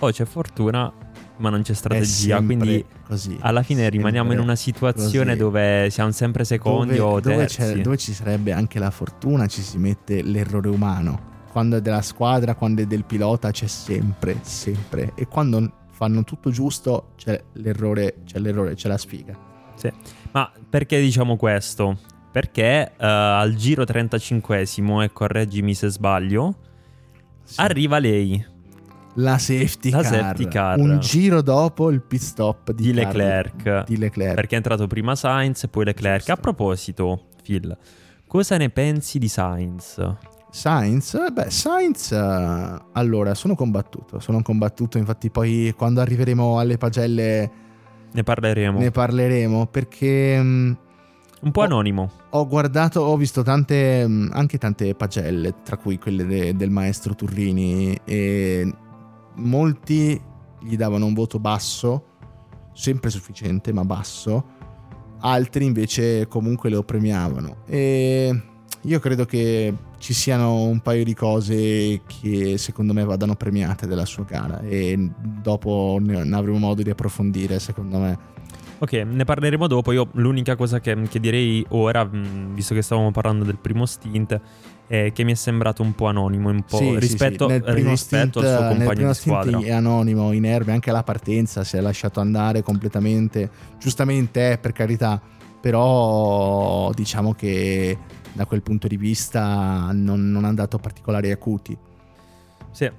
o c'è fortuna ma non c'è strategia. Quindi così, alla fine rimaniamo in una situazione così. dove siamo sempre secondi dove, o dove, terzi. dove ci sarebbe anche la fortuna, ci si mette l'errore umano. Quando è della squadra, quando è del pilota, c'è sempre, sempre. E quando fanno tutto giusto, c'è l'errore, c'è l'errore, c'è la sfiga. Sì. Ma perché diciamo questo? Perché uh, al giro 35esimo, e correggimi se sbaglio, sì. arriva lei. La safety, la car. safety car. Un giro dopo il pit stop di, di, Leclerc. di Leclerc. Perché è entrato prima Sainz e poi Leclerc. Giusto. A proposito, Phil, cosa ne pensi di Sainz? Sainz? Beh, Sainz, uh, allora, sono combattuto, sono combattuto, infatti poi quando arriveremo alle pagelle ne parleremo. Ne parleremo perché... Um, un po' anonimo. Ho, ho guardato, ho visto tante, anche tante pagelle, tra cui quelle de, del maestro Turrini, e molti gli davano un voto basso, sempre sufficiente, ma basso, altri invece comunque lo premiavano. E io credo che ci siano un paio di cose che secondo me vadano premiate della sua gara e dopo ne avremo modo di approfondire secondo me. Ok, ne parleremo dopo. Io l'unica cosa che, che direi ora, mh, visto che stavamo parlando del primo stint, è che mi è sembrato un po' anonimo, un po' sì, rispetto, sì, sì. rispetto stint, al suo compagno di squadra. È anonimo, inerme, anche alla partenza si è lasciato andare completamente. Giustamente, eh, per carità, però diciamo che da quel punto di vista non, non ha dato particolari acuti. Sì,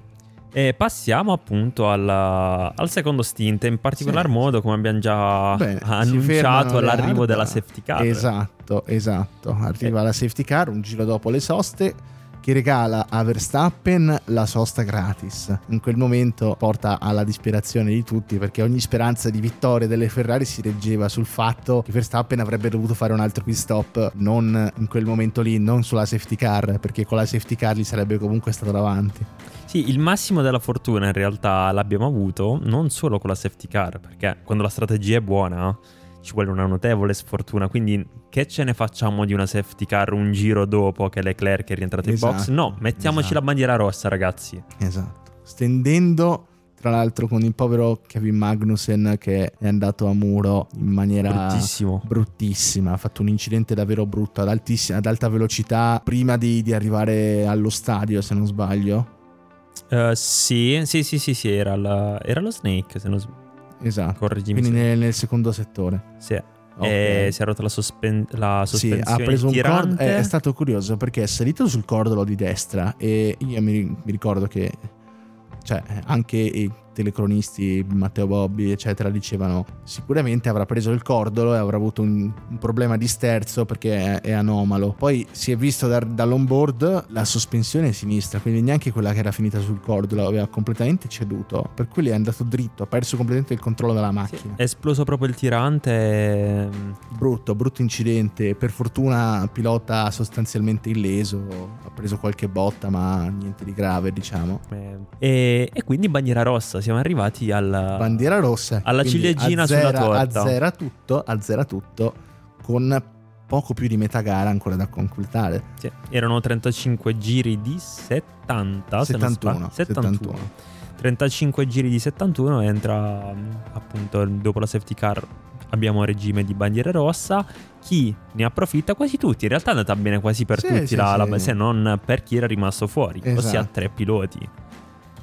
e passiamo appunto alla, al secondo stint, in particolar sì. modo come abbiamo già Beh, annunciato l'arrivo della safety car. Esatto, esatto, arriva eh. la safety car un giro dopo le soste che regala a Verstappen la sosta gratis. In quel momento porta alla disperazione di tutti perché ogni speranza di vittoria delle Ferrari si reggeva sul fatto che Verstappen avrebbe dovuto fare un altro pit stop, non in quel momento lì, non sulla safety car, perché con la safety car gli sarebbe comunque stato davanti. Sì, il massimo della fortuna in realtà l'abbiamo avuto non solo con la safety car, perché quando la strategia è buona ci vuole una notevole sfortuna. Quindi, che ce ne facciamo di una safety car un giro dopo che Leclerc è rientrato esatto, in box? No, mettiamoci esatto. la bandiera rossa, ragazzi. Esatto. Stendendo. Tra l'altro con il povero Kevin Magnussen che è andato a muro in maniera Bruttissimo. bruttissima. Ha fatto un incidente davvero brutto ad, ad alta velocità prima di, di arrivare allo stadio, se non sbaglio. Uh, sì, sì, sì, sì, sì, era, la, era lo Snake, se non sbaglio. Esatto. Correggimi. Quindi nel, nel, secondo settore. Sì. Okay. Si è rotta la, sospen- la sospensione. Sì, ha preso un cordolo. È, è, stato curioso perché è salito sul cordolo di destra e io mi, mi ricordo che cioè, anche telecronisti, Matteo Bobbi, eccetera, dicevano sicuramente avrà preso il cordolo e avrà avuto un, un problema di sterzo perché è, è, anomalo. Poi si è visto da, dall'onboard la sospensione sinistra, quindi neanche quella che era finita sul cordolo aveva completamente ceduto, per cui è andato dritto, ha perso completamente il controllo della macchina. Sì, è esploso proprio il tirante. Brutto, brutto incidente. Per fortuna pilota sostanzialmente illeso, ha preso qualche botta ma niente di grave, diciamo. E, e quindi bandiera rossa siamo arrivati al... Bandiera rossa. Alla ciliegina azzera, sulla torta. Azzera tutto, azzera tutto con poco più di metà gara ancora da completare. Sì, erano 35 giri di 70, se non 71, sbaglio. 71. 35 giri di 71 entra appunto dopo la safety car abbiamo regime di bandiera rossa chi ne approfitta quasi tutti in realtà è andata bene quasi per Sì, tutti sì, la, la- sì. se non per chi era rimasto fuori ossia Esatto. tre piloti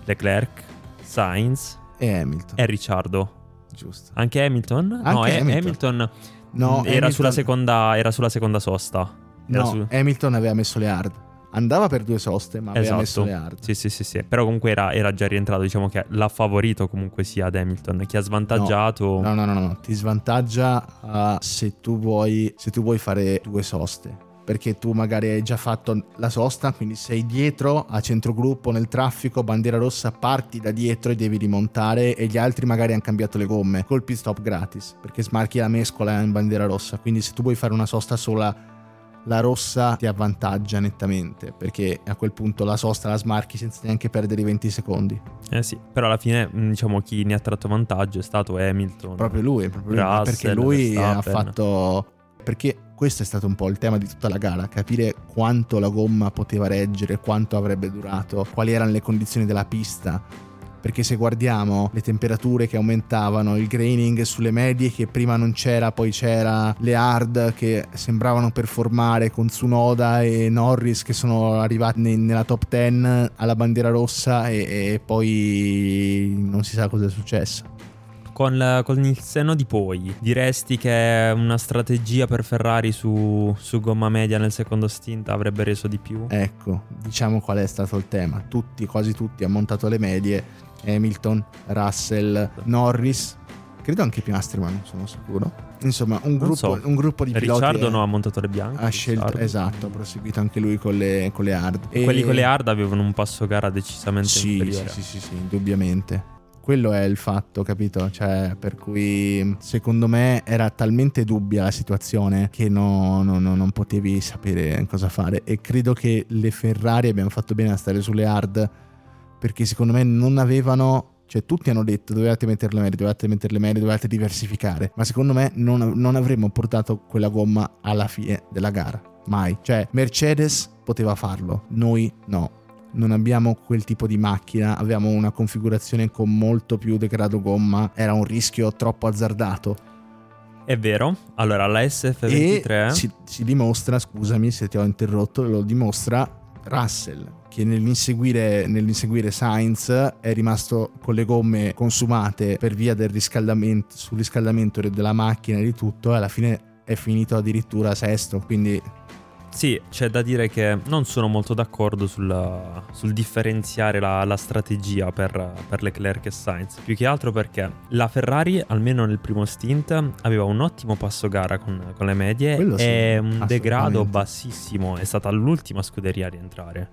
Leclerc Sainz E Hamilton, e Ricciardo giusto. anche Hamilton? no Anche eh, Hamilton. Hamilton, No, era, Hamilton- sulla seconda, era sulla seconda sosta Era No, su- Hamilton aveva messo le hard. Andava per due soste, ma aveva Esatto. messo le hard. Sì, sì, sì, sì. Però comunque era, era già rientrato. Diciamo che l'ha favorito comunque sia ad Hamilton. Chi ha svantaggiato. No, no, no, no, ti svantaggia ah, se, tu vuoi, se tu vuoi fare due soste. Perché tu magari hai già fatto la sosta, quindi sei dietro a centrogruppo nel traffico, bandiera rossa, parti da dietro e devi rimontare e gli altri magari hanno cambiato le gomme. Col pit stop gratis, perché smarchi la mescola in bandiera rossa. Quindi se tu vuoi fare una sosta sola, la rossa ti avvantaggia nettamente, perché a quel punto la sosta la smarchi senza neanche perdere i 20 secondi. Eh sì. Però alla fine, mh, diciamo, chi ne ha tratto vantaggio è stato Hamilton. Proprio lui, proprio lui, ma perché Russell, lui ha fatto... Perché questo è stato un po' il tema di tutta la gara, capire quanto la gomma poteva reggere, quanto avrebbe durato, quali erano le condizioni della pista. Perché se guardiamo le temperature che aumentavano, il graining sulle medie che prima non c'era, poi c'era, le hard che sembravano performare con Tsunoda e Norris che sono arrivati ne- nella top 10 alla bandiera rossa e, e poi non si sa cosa è successo. Con, la- con il senno di poi, diresti che una strategia per Ferrari su, su gomma media nel secondo stint avrebbe reso di più? Ecco, diciamo qual è stato il tema. Tutti, quasi tutti, hanno montato le medie. Hamilton, Russell, Norris, credo anche Piastri, ma non sono sicuro. Insomma, un gruppo, so. un gruppo di piloti Ricciardo eh, no, ha montato le bianche. ha scelto, Ricciardo. esatto, ha proseguito anche lui con le, con le hard. E- Quelli con le hard avevano un passo gara decisamente sì, inferiore. sì, sì, sì, sì, indubbiamente. Quello è il fatto, capito? Cioè, per cui secondo me era talmente dubbia la situazione che no- no- no- non potevi sapere cosa fare. E credo che le Ferrari abbiano fatto bene a stare sulle hard perché secondo me non avevano. Cioè, tutti hanno detto dovevate mettere le medie, dovevate mettere le medie, dovevate diversificare. Ma secondo me non, non avremmo portato quella gomma alla fine della gara. Mai. Cioè, Mercedes poteva farlo, noi no non abbiamo quel tipo di macchina, abbiamo una configurazione con molto più degrado gomma, era un rischio troppo azzardato. È vero. Allora, la SF23 E si, si dimostra, scusami se ti ho interrotto, lo dimostra Russell che nell'inseguire, nell'inseguire Sainz è rimasto con le gomme consumate per via del riscaldamento, sul riscaldamento della macchina e di tutto e alla fine è finito addirittura sesto, quindi Sì, c'è da dire che non sono molto d'accordo sul, sul differenziare la, la strategia per, per Leclerc e Sainz. Più che altro perché la Ferrari, almeno nel primo stint, aveva un ottimo passo gara con, con le medie Quello sì, e un assolutamente. degrado bassissimo. È stata l'ultima scuderia a rientrare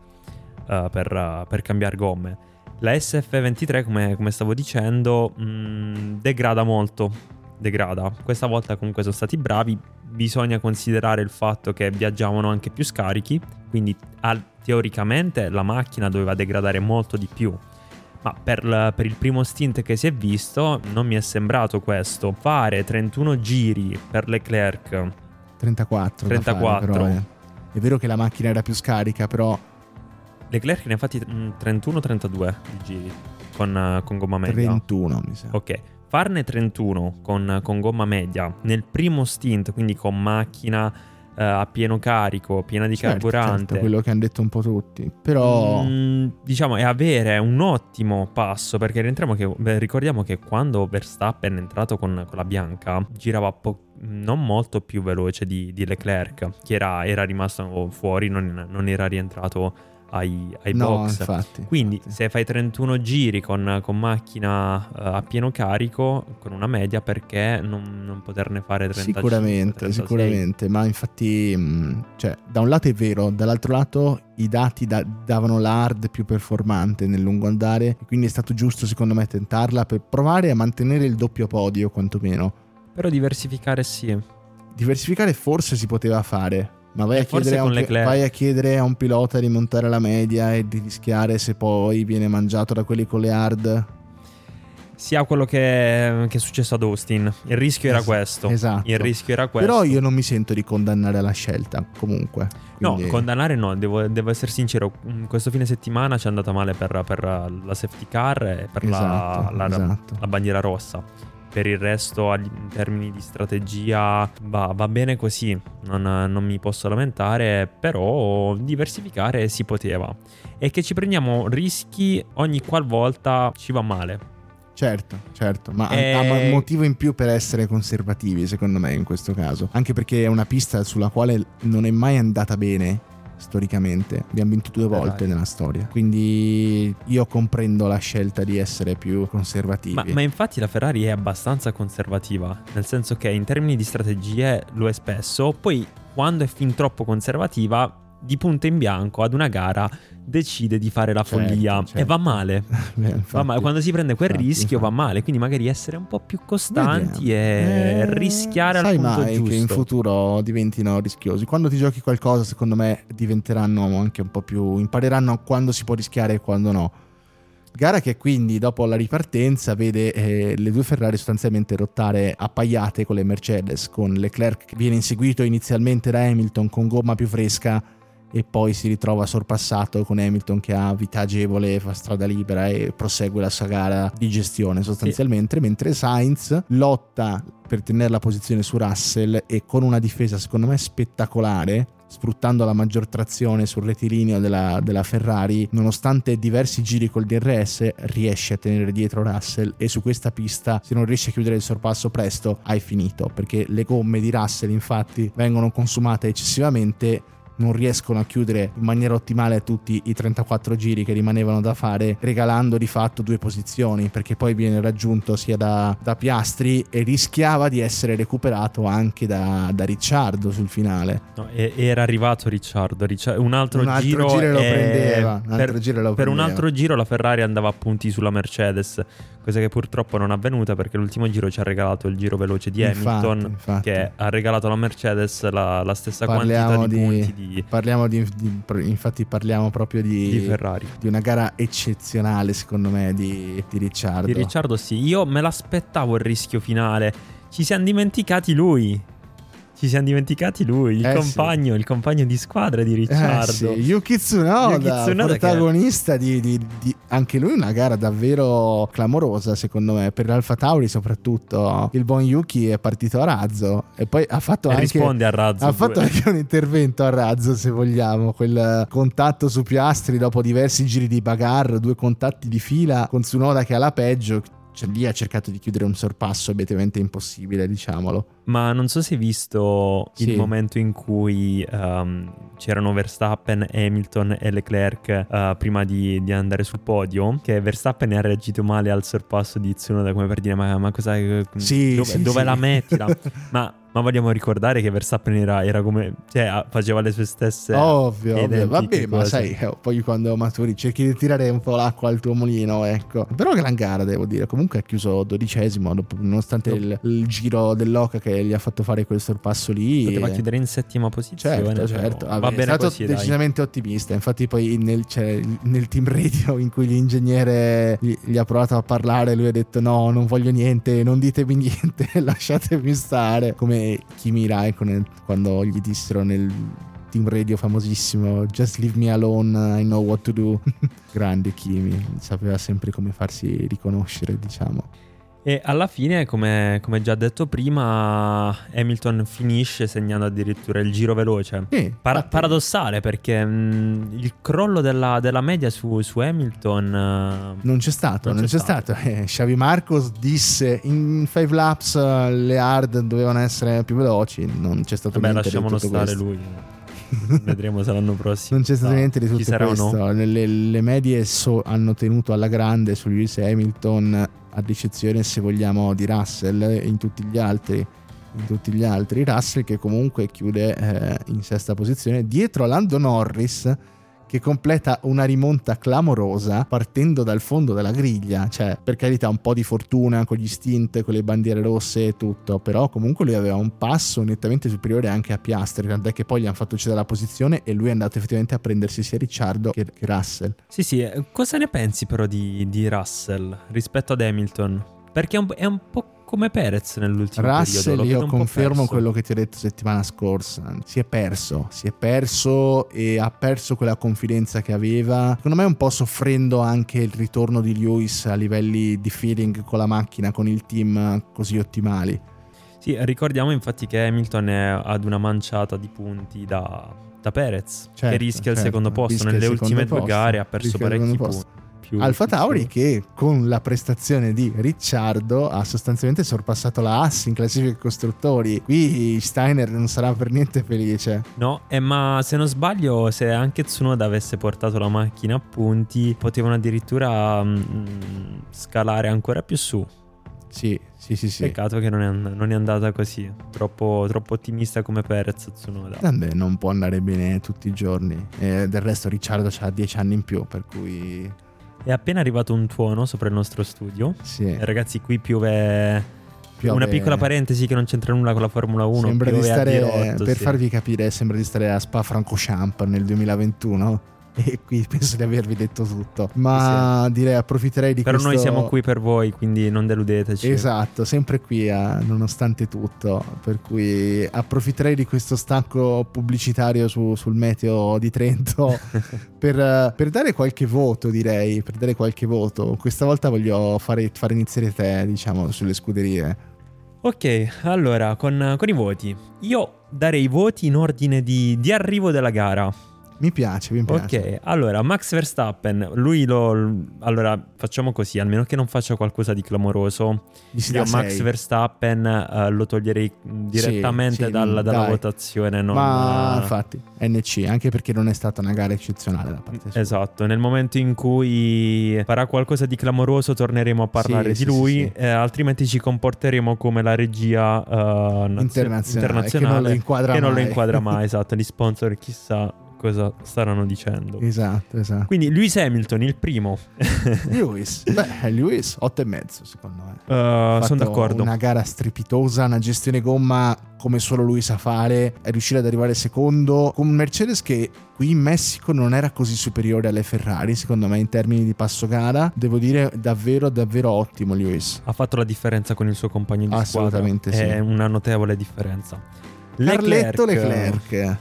eh, per, eh, per cambiare gomme. La SF23, come, come stavo dicendo, mh, degrada molto. Degrada. Questa volta comunque sono stati bravi. Bisogna considerare il fatto che viaggiavano anche più scarichi, quindi al- teoricamente la macchina doveva degradare molto di più. Ma per, la- per il primo stint che si è visto non mi è sembrato questo. Fare 31 giri per Leclerc 34. da 34. fare, però, eh. È vero che la macchina era più scarica, però Leclerc ne ha fatti mm, 31-32 di giri con, eh, con gomma media. 31 mi sa. Ok, farne 31 con, con gomma media nel primo stint, quindi con macchina eh, a pieno carico, piena di Certo, carburante. certo, quello che hanno detto un po' tutti. Però Mm, diciamo, è avere un ottimo passo perché rientriamo che, beh, ricordiamo che quando Verstappen è entrato con, con la bianca girava po- non molto più veloce di, di Leclerc, che era, era rimasto fuori, non, non era rientrato ai, ai no, box. infatti. Quindi infatti. se fai 31 giri con, con macchina eh, a pieno carico, con una media, perché non, non poterne fare 35? Sicuramente, 36? sicuramente, ma infatti, mh, cioè, da un lato è vero, dall'altro lato i dati da- davano la hard più performante nel lungo andare, quindi è stato giusto secondo me tentarla per provare a mantenere il doppio podio quantomeno. Però diversificare sì. Diversificare forse si poteva fare, ma vai a, chiedere a, un, vai a chiedere a un pilota di montare la media e di rischiare se poi viene mangiato da quelli con le hard. sia quello che, che, è successo ad Austin. Il rischio era questo. Esatto. Il rischio era questo. Però io non mi sento di condannare la scelta, comunque. Quindi... No, condannare no, devo, devo, essere sincero. Mm, questo fine settimana ci è andata male per, per la safety car e per esatto, la, la, esatto. la bandiera rossa per il resto in termini di strategia va, va bene così, non, non, mi posso lamentare, però diversificare si poteva. E che ci prendiamo rischi ogni qualvolta ci va male. Certo, certo, ma e... ha un motivo in più per essere conservativi, secondo me, in questo caso. Anche perché è una pista sulla quale non è mai andata bene storicamente. Abbiamo vinto due volte eh, nella storia. Quindi io comprendo la scelta di essere più conservativi. Ma, ma, infatti la Ferrari è abbastanza conservativa, nel senso che in termini di strategie lo è spesso, poi quando è fin troppo conservativa di punto in bianco ad una gara decide di fare la certo, follia certo. e va male. Beh, infatti, va male. Quando si prende quel infatti, rischio infatti. va male, quindi magari essere un po' più costanti Vediamo. e eh, rischiare sai al punto mai giusto. che in futuro diventino rischiosi. Quando ti giochi qualcosa, secondo me diventeranno anche un po' più impareranno quando si può rischiare e quando no. Gara che quindi dopo la ripartenza vede eh, le due Ferrari sostanzialmente rottare appaiate con le Mercedes, con Leclerc che viene inseguito inizialmente da Hamilton con gomma più fresca e poi si ritrova sorpassato con Hamilton che ha vita agevole, fa strada libera e prosegue la sua gara di gestione sostanzialmente, sì. mentre Sainz lotta per tenere la posizione su Russell e con una difesa secondo me spettacolare sfruttando la maggior trazione sul rettilineo della, della, Ferrari, nonostante diversi giri col DRS, riesce a tenere dietro Russell e su questa pista, se non riesci a chiudere il sorpasso presto, hai finito, perché le gomme di Russell infatti vengono consumate eccessivamente non riescono a chiudere in maniera ottimale tutti i 34 giri che rimanevano da fare, regalando di fatto due posizioni, perché poi viene raggiunto sia da, da Piastri e rischiava di essere recuperato anche da, da Ricciardo sul finale. No, era arrivato Ricciardo, un altro, un altro giro, giro lo prendeva. Un per, giro lo per un altro giro la Ferrari andava a punti sulla Mercedes, cosa che purtroppo non è avvenuta perché l'ultimo giro ci ha regalato il giro veloce di Hamilton, infatti, infatti. che ha regalato alla Mercedes la, la stessa Parliamo quantità di, di punti di Parliamo di, di, infatti parliamo proprio di, di Ferrari. Di una gara eccezionale secondo me di, di Ricciardo. Di Ricciardo sì, io me l'aspettavo il rischio finale. Ci siamo dimenticati lui. Ci siamo dimenticati lui, il eh compagno, sì. il compagno di squadra di Ricciardo. Eh sì. Yuki Tsunoda, Yuki Tsunoda protagonista che... di, di, di, anche lui una gara davvero clamorosa secondo me, per l'Alfa Tauri soprattutto. Il buon Yuki è partito a razzo e poi ha fatto e anche... risponde a razzo. Ha pure. fatto anche un intervento a razzo se vogliamo, quel contatto su Piastri dopo diversi giri di bagarre, due contatti di fila con Tsunoda che ha la peggio cioè, lì ha cercato di chiudere un sorpasso obiettivamente impossibile, diciamolo. Ma non so se hai visto sì. il momento in cui um, c'erano Verstappen, Hamilton e Leclerc uh, prima di, di, andare sul podio, che Verstappen ha reagito male al sorpasso di Tsunoda come per dire ma, ma cosa... Sì, dove, sì, dove la metti? ma ma vogliamo ricordare che Verstappen era, era come. cioè, faceva le sue stesse. Ovvio, ovvio. Vabbè, ma sai, eh, poi quando maturi cerchi di tirare un po' l'acqua al tuo mulino, ecco. Però gran gara, devo dire. Comunque ha chiuso dodicesimo, nonostante il, il, giro dell'Oca che gli ha fatto fare quel sorpasso lì. Poteva e... chiudere in settima posizione. Certo, certo. Vabbè, va bene è stato così, decisamente dai. ottimista. Infatti, poi nel, cioè, nel, team radio in cui l'ingegnere gli, gli ha provato a parlare, lui ha detto: No, non voglio niente, non ditemi niente, lasciatemi stare. Come Kimi Raikkonen quando gli dissero nel team radio famosissimo Just leave me alone, I know what to do. Grande Kimi, sapeva sempre come farsi riconoscere, diciamo. E alla fine, come, come, già detto prima, Hamilton finisce segnando addirittura il giro veloce. Sì, Par- paradossale perché mh, il crollo della, della media su, su Hamilton... Uh, non c'è stato, non, non c'è, c'è, stato. stato. Eh, Xavi Marcos disse in 5 laps uh, le hard dovevano essere più veloci, non c'è stato Vabbè, niente lasciamolo stare questo. lui. Vedremo se l'anno prossimo. Non c'è stato no, niente di tutto questo. No? Le, le, medie so, hanno tenuto alla grande su Lewis Hamilton ad eccezione se vogliamo di Russell in tutti gli altri in tutti gli altri Russell che comunque chiude eh, in sesta posizione dietro a Lando Norris che completa una rimonta clamorosa partendo dal fondo della griglia. Cioè, per carità, un po' di fortuna con gli stint, con le bandiere rosse e tutto, però comunque lui aveva un passo nettamente superiore anche a Piastri, tant'è che poi gli hanno fatto cedere la posizione e lui è andato effettivamente a prendersi sia Ricciardo che, che Russell. Sì, sì, eh, cosa ne pensi però di, di Russell rispetto ad Hamilton? Perché è un, è un po' come Perez nell'ultimo Russell, periodo. io confermo quello che ti ho detto settimana scorsa. Si è perso, si è perso e ha perso quella confidenza che aveva. Secondo me un po' soffrendo anche il ritorno di Lewis a livelli di feeling con la macchina, con il team così ottimali. Sì, ricordiamo infatti che Hamilton è ad una manciata di punti da, da Perez, certo, che rischia certo, il secondo posto. Nelle ultime due gare ha perso parecchi punti più... Alfa Tauri che con la prestazione di Ricciardo ha sostanzialmente sorpassato la Haas in classifica costruttori. Qui Steiner non sarà per niente felice. No, eh, ma se non sbaglio, se anche Tsunoda avesse portato la macchina a punti, potevano addirittura mm, scalare ancora più su. Sì, sì, sì, sì. Peccato che non è, non è andata così. Troppo, troppo, ottimista come Perez Tsunoda. Vabbè, non può andare bene tutti i giorni. E del resto Ricciardo ha 10 anni in più, per cui è appena arrivato un tuono sopra il nostro studio. Sì. Eh, ragazzi, qui piove. piove... Una piccola parentesi che non c'entra nulla con la Formula 1. Sembra di stare, dirotto, per sì. farvi capire, sembra di stare a Spa Francorchamps nel 2021 e qui penso di avervi detto tutto. Ma sì. direi approfitterei di Però questo... noi siamo qui per voi, quindi non deludeteci. Esatto, sempre qui a, nonostante tutto. Per cui approfitterei di questo stacco pubblicitario su, sul meteo di Trento per, per, dare qualche voto, direi. Per dare qualche voto. Questa volta voglio fare, fare iniziare te, diciamo, sulle scuderie. Ok, allora con, con i voti. Io darei i voti in ordine di, di arrivo della gara. Mi piace, mi piace. Ok, allora Max Verstappen, lui lo... Allora facciamo così, almeno che non faccia qualcosa di clamoroso. Io Max Verstappen uh, lo toglierei direttamente sì, sì, dal, dalla dai. votazione. Non, Ma infatti, NC, anche perché non è stata una gara eccezionale da parte sua. Esatto, nel momento in cui farà qualcosa di clamoroso torneremo a parlare sì, di lui, eh, altrimenti ci comporteremo come la regia uh, nazio- internazionale, internazionale, che non lo inquadra che mai. Non lo inquadra mai esatto, gli sponsor chissà cosa staranno dicendo. Esatto, esatto. Quindi Lewis Hamilton, il primo. Lewis, beh, Lewis 8 e mezzo secondo me. Uh, sono d'accordo. Una gara strepitosa, una gestione gomma come solo lui sa fare, è riuscito ad arrivare secondo con un Mercedes che qui in Messico non era così superiore alle Ferrari, secondo me in termini di passo gara, devo dire davvero davvero ottimo Lewis. Ha fatto la differenza con il suo compagno di Assolutamente squadra. Sì. È una notevole differenza. Carletto Leclerc.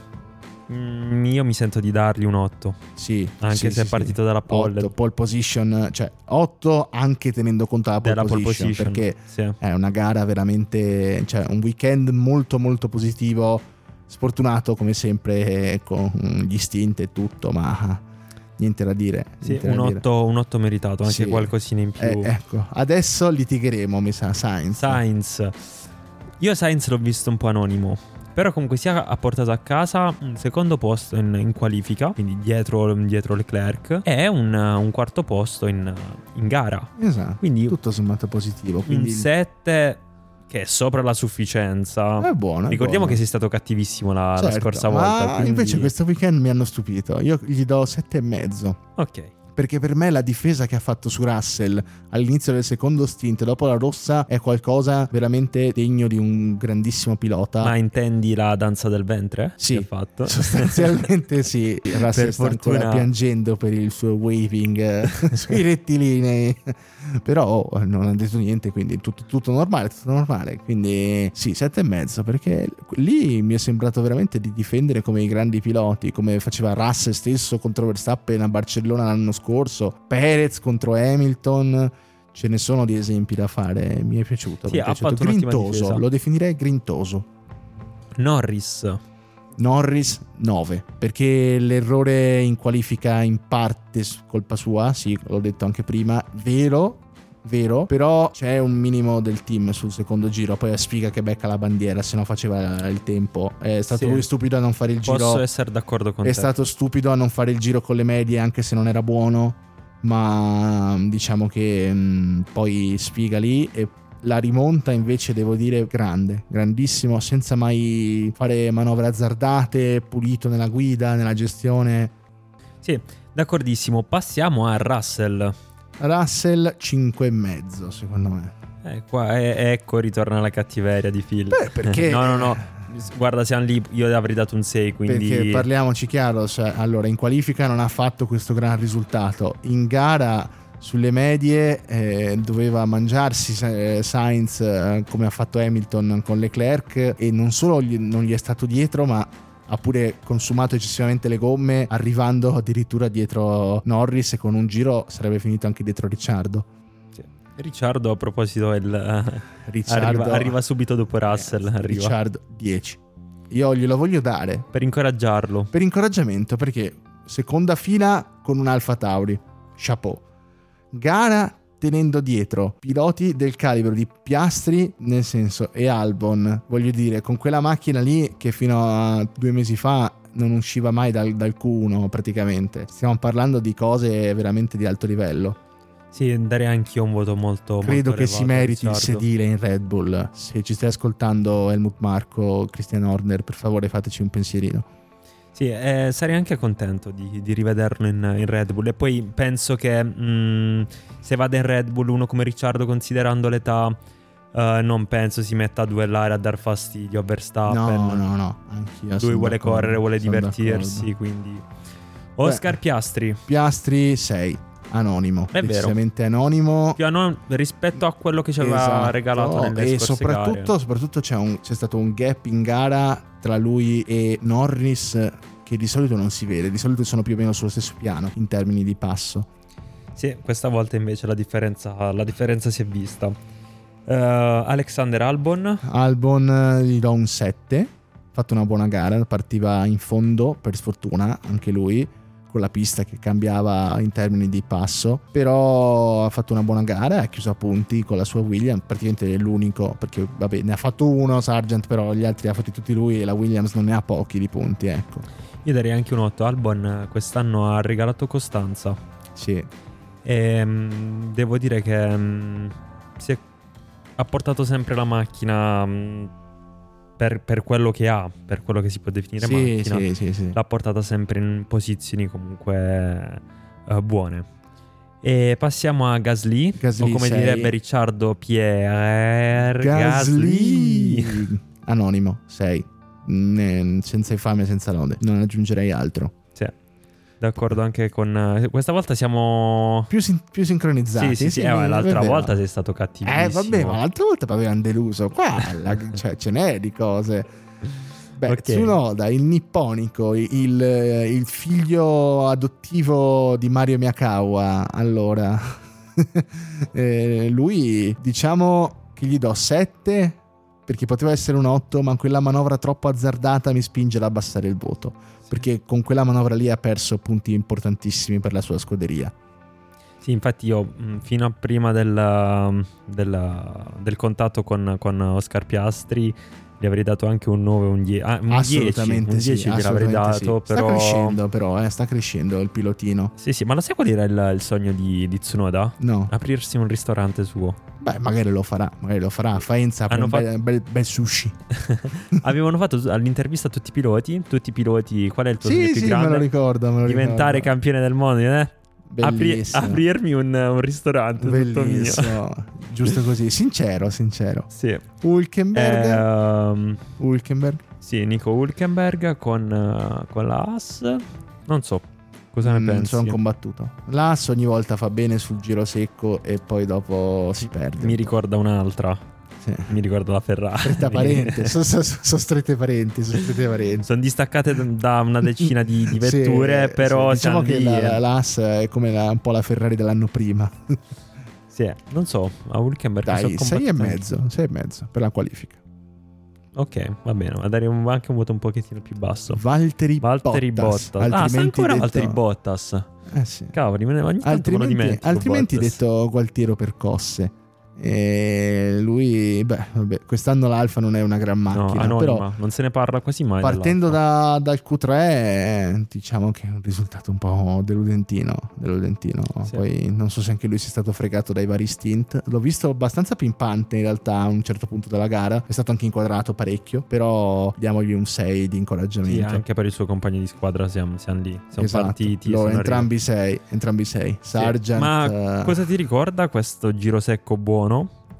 Mm, io mi sento di dargli un 8. Sì. Anche sì, se sì, è partito dalla pole. 8, pole position, cioè 8 anche tenendo conto della pole, Della pole position, position, perché sì. è una gara veramente, cioè un weekend molto molto positivo. Sfortunato come sempre con gli stint e tutto, ma niente da dire. Sì, niente un, da 8, dire. un 8 meritato, anche Sì. qualcosina in più. Eh, ecco, adesso litigheremo, mi sa, Sainz. Sainz. Io Sainz l'ho visto un po' anonimo. Però comunque sia ha portato a casa un secondo posto in, in qualifica, quindi dietro, dietro Leclerc, e un, un quarto posto in, in gara. Esatto. Quindi tutto sommato positivo. un Quindi 7 che è sopra la sufficienza. è buono. è Ricordiamo buono. che sei stato cattivissimo la, la Certo, scorsa ma volta. quindi- invece questo weekend mi hanno stupito. Io gli do sette e mezzo. Ok. Perché per me la difesa che ha fatto su Russell all'inizio del secondo stint, dopo la rossa, è qualcosa veramente degno di un grandissimo pilota. Ma intendi la danza del ventre? Sì. Fatto? Sostanzialmente sì, Russell Per sta ancora fortuna- piangendo per il suo waving eh, sui rettilinei. Però oh, non ha detto niente, quindi tutto, tutto normale, tutto normale. Quindi sì, sette e mezzo, perché lì mi è sembrato veramente di difendere come i grandi piloti, come faceva Russell stesso contro Verstappen a Barcellona l'anno scorso, Perez contro Hamilton. Ce ne sono di esempi da fare, mi è piaciuto. Sì, mi è piaciuto. grintoso, lo definirei grintoso. Norris. Norris 9 perché l'errore in qualifica in parte colpa sua, sì, l'ho detto anche prima, vero, vero, però c'è un minimo del team sul secondo giro, poi è sfiga che becca la bandiera, se no faceva il tempo. È stato Sì. lui stupido a non fare il Posso giro. essere d'accordo con È te. stato stupido a non fare il giro con le medie anche se non era buono, ma diciamo che mh, poi sfiga lì e la rimonta invece devo dire grande, grandissimo, senza mai fare manovre azzardate, pulito nella guida, nella gestione. Sì, d'accordissimo. Passiamo a Russell. Russell 5,5 secondo me. Eh, qua, eh, ecco ritorna la cattiveria di Phil. Beh, perché... no, no, no. Guarda, siamo lì, io avrei dato un 6, quindi... Perché parliamoci chiaro, cioè, allora in qualifica non ha fatto questo gran risultato. In gara sulle medie eh, doveva mangiarsi eh, Sainz eh, come ha fatto Hamilton con Leclerc e non solo gli, non gli è stato dietro ma ha pure consumato eccessivamente le gomme arrivando addirittura dietro Norris e con un giro sarebbe finito anche dietro Ricciardo. Sì. Ricciardo a proposito il, Ricciardo, arriva, arriva, subito dopo Russell. Eh. Ricciardo 10. Io glielo voglio dare. Per incoraggiarlo. Per incoraggiamento perché seconda fila con un Alfa Tauri. Chapeau gara tenendo dietro piloti del calibro di Piastri, nel senso, e Albon. Voglio dire, con quella macchina lì che fino a due mesi fa non usciva mai dal, dal Q1 praticamente. Stiamo parlando di cose veramente di alto livello. Sì, darei anche io un voto molto Credo molto che si meriti Ricciardo. il sedile in Red Bull. Se ci stai ascoltando Helmut Marco, Christian Horner, per favore fateci un pensierino. Sì, eh, sarei anche contento di, di rivederlo in, in, Red Bull. E poi penso che mh, se vada in Red Bull uno come Ricciardo, considerando l'età, uh, non penso si metta a duellare a dar fastidio a Verstappen. No, no, no. Anch'io Lui vuole correre, vuole divertirsi. d'accordo. Quindi, Oscar Beh, Piastri. Piastri 6. Anonimo, È vero. decisamente anonimo. Più anon- rispetto a quello che ci aveva Esatto. regalato nelle e soprattutto, soprattutto c'è, un- c'è stato un gap in gara tra lui e Norris che di solito non si vede, di solito sono più o meno sullo stesso piano in termini di passo. Sì, questa volta invece la differenza, la differenza si è vista. Eh, Alexander Albon, Albon eh, gli do un 7, ha fatto una buona gara, partiva in fondo per sfortuna anche lui con la pista che cambiava in termini di passo, però ha fatto una buona gara, ha chiuso a punti con la sua Williams, praticamente è l'unico, perché vabbè ne ha fatto uno Sargent, però gli altri li ha fatti tutti lui e la Williams non ne ha pochi di punti, ecco. io darei anche un 8. Albon eh, quest'anno ha regalato costanza. Sì, E mm, devo dire che mm, si è- ha portato sempre la macchina mm, per, per quello che ha, per quello che si può definire sì, macchina. sì, sì, sì. L'ha portata sempre in posizioni comunque eh, buone. E passiamo a Gasly, Gasly o come sei. direbbe Ricciardo Pierre Gasly. Gasly. Anonimo, 6. senza infamia, senza lode. Non aggiungerei altro. Sì, d'accordo anche con... eh, Questa volta siamo... Più, sin- più sincronizzati. Sì, sì, sì, eh, ma l'altra vabbè, volta sei stato cattivissimo. Eh, vabbè, ma l'altra volta mi avevano deluso. Qua la- cioè, ce n'è di cose. Beh, Ok. Tsunoda, il nipponico, il, il figlio adottivo di Mario Miyakawa. Allora, eh, lui diciamo che gli do 7 perché poteva essere un 8, ma quella manovra troppo azzardata mi spinge ad abbassare il voto. Perché con quella manovra lì ha perso punti importantissimi per la sua scuderia. Sì, infatti io fino a prima del, del- del contatto con, con Oscar Piastri gli avrei dato anche un 9 un 10. Ah, un 10, assolutamente un sì, 10 gliel'avrei assolutamente dato, sì. però... Sta crescendo però, eh, sta crescendo il pilotino. Sì, sì, ma lo sai qual era il, il sogno di, di Tsunoda? No, Aprirsi un ristorante suo. Beh, magari lo farà, magari lo farà. Faenza Hanno un fatto- bel, bel- bel sushi. Avevano fatto all'intervista a tutti i piloti, tutti i piloti, qual è il tuo sogno Sì, più sì, me lo grande? ricordo, me lo Diventare ricordo. campione del mondo, eh? Apri- aprirmi un, un ristorante. Bellissimo. Giusto così, sincero, sincero. Sì. Hulkenberg, Ehm, Hulkenberg. sì, Nico Hulkenberg con, eh, con la Haas. Non so, cosa ne Mm, pensi? sono combattuto. L'Ass ogni volta fa bene sul giro secco e poi dopo si perde. Mi ricorda un'altra. Sì. Mi ricorda la Ferrari. Stretta parente, sono, sono- sono strette parenti, sono strette parenti. Sono distaccate da- una decina di, di vetture, Sì, però sì, diciamo che la, eh. la, l'Ass è come la- un po' la Ferrari dell'anno prima. Sì, non so, a Hulkenberg Dai, 6 e mezzo, 6 e mezzo per la qualifica. Ok, va bene, ma darei un- anche un voto un pochettino più basso. Valtteri, Valtteri Bottas. Bottas. Ah, sta ancora detto- Valtteri Bottas. Eh sì. Cavoli, me ne ogni Altrimenti, altrimenti detto Gualtiero Percosse. E lui, beh, vabbè, quest'anno l'Alfa non è una gran No, macchina, anonima, però non se ne parla quasi mai. partendo da- dal Q3 eh, diciamo che è un risultato un po' deludentino, deludentino. Sì. Poi non so se anche lui sia stato fregato dai vari stint. L'ho visto abbastanza pimpante in realtà a un certo punto della gara, è stato anche inquadrato parecchio, però diamogli un 6 di Sì, incoraggiamento. anche per il suo compagno di squadra siamo, siamo lì. Siamo Esatto. partiti. Sono entrambi 6, entrambi 6. arrivati. Sì. Sargent Ma cosa ti ricorda questo giro secco buono?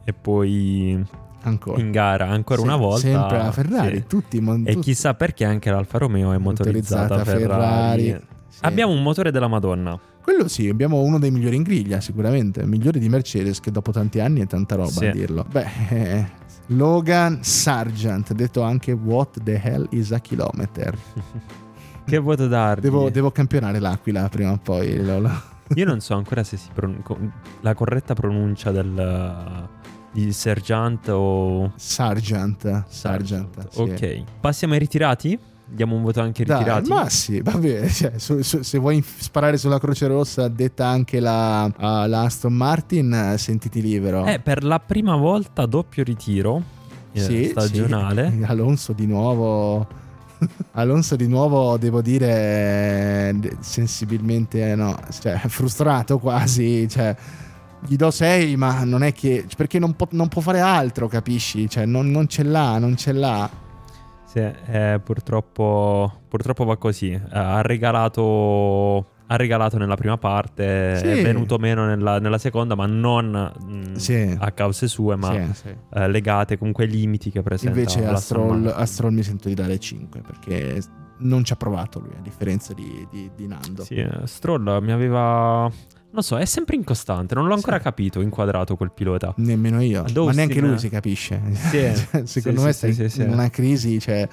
E poi ancora. in gara ancora Sì, una volta. sempre la Ferrari, sì. tutti, mon- E tutti- chissà perché anche l'Alfa Romeo è motorizzata, Motorizzata Ferrari. Ferrari. sì. Abbiamo un motore della Madonna. Quello sì, abbiamo uno dei migliori in griglia, sicuramente. Migliore di Mercedes, che dopo tanti anni è tanta roba Sì. a dirlo. Beh, eh, Logan Sargent, detto anche What the hell is a kilometer? Che voto dargli? Devo, devo campionare l'Aquila prima o poi. lo- lo- Io non so ancora se si pron- co- la corretta pronuncia del di Sergeant o Sargent. Sargent. sì. Ok. Passiamo ai ritirati? Diamo un voto anche ai Dai, ritirati? ma sì, va bene. cioè, su- su- se vuoi sparare sulla Croce Rossa, detta anche la, ah, la Aston Martin, sentiti libero. Eh, per la prima volta doppio ritiro eh, Sì, stagionale. sì. Alonso di nuovo. Alonso di nuovo, devo dire, eh, sensibilmente no, cioè, frustrato quasi. Cioè, gli do 6, ma non è che. perché non, può- non può fare altro, capisci? Cioè, non, non ce l'ha, non ce l'ha. Sì, eh, purtroppo, purtroppo va così. Eh, ha regalato. Ha regalato nella prima parte, Sì. è venuto meno nella, nella seconda, ma non mh, Sì. a cause sue, ma Sì, eh, legate comunque ai limiti che presenta. Invece la a Aston Stroll, Martin. a Stroll mi sento di dare 5 perché non ci ha provato lui, a differenza di, di- di Nando. Sì, Stroll mi aveva. Non so, è sempre incostante. Non l'ho ancora Sì. capito, inquadrato quel pilota. Nemmeno io, Ad ma neanche lui si capisce. Sì, secondo sì, me sì, sì, in una crisi, cioè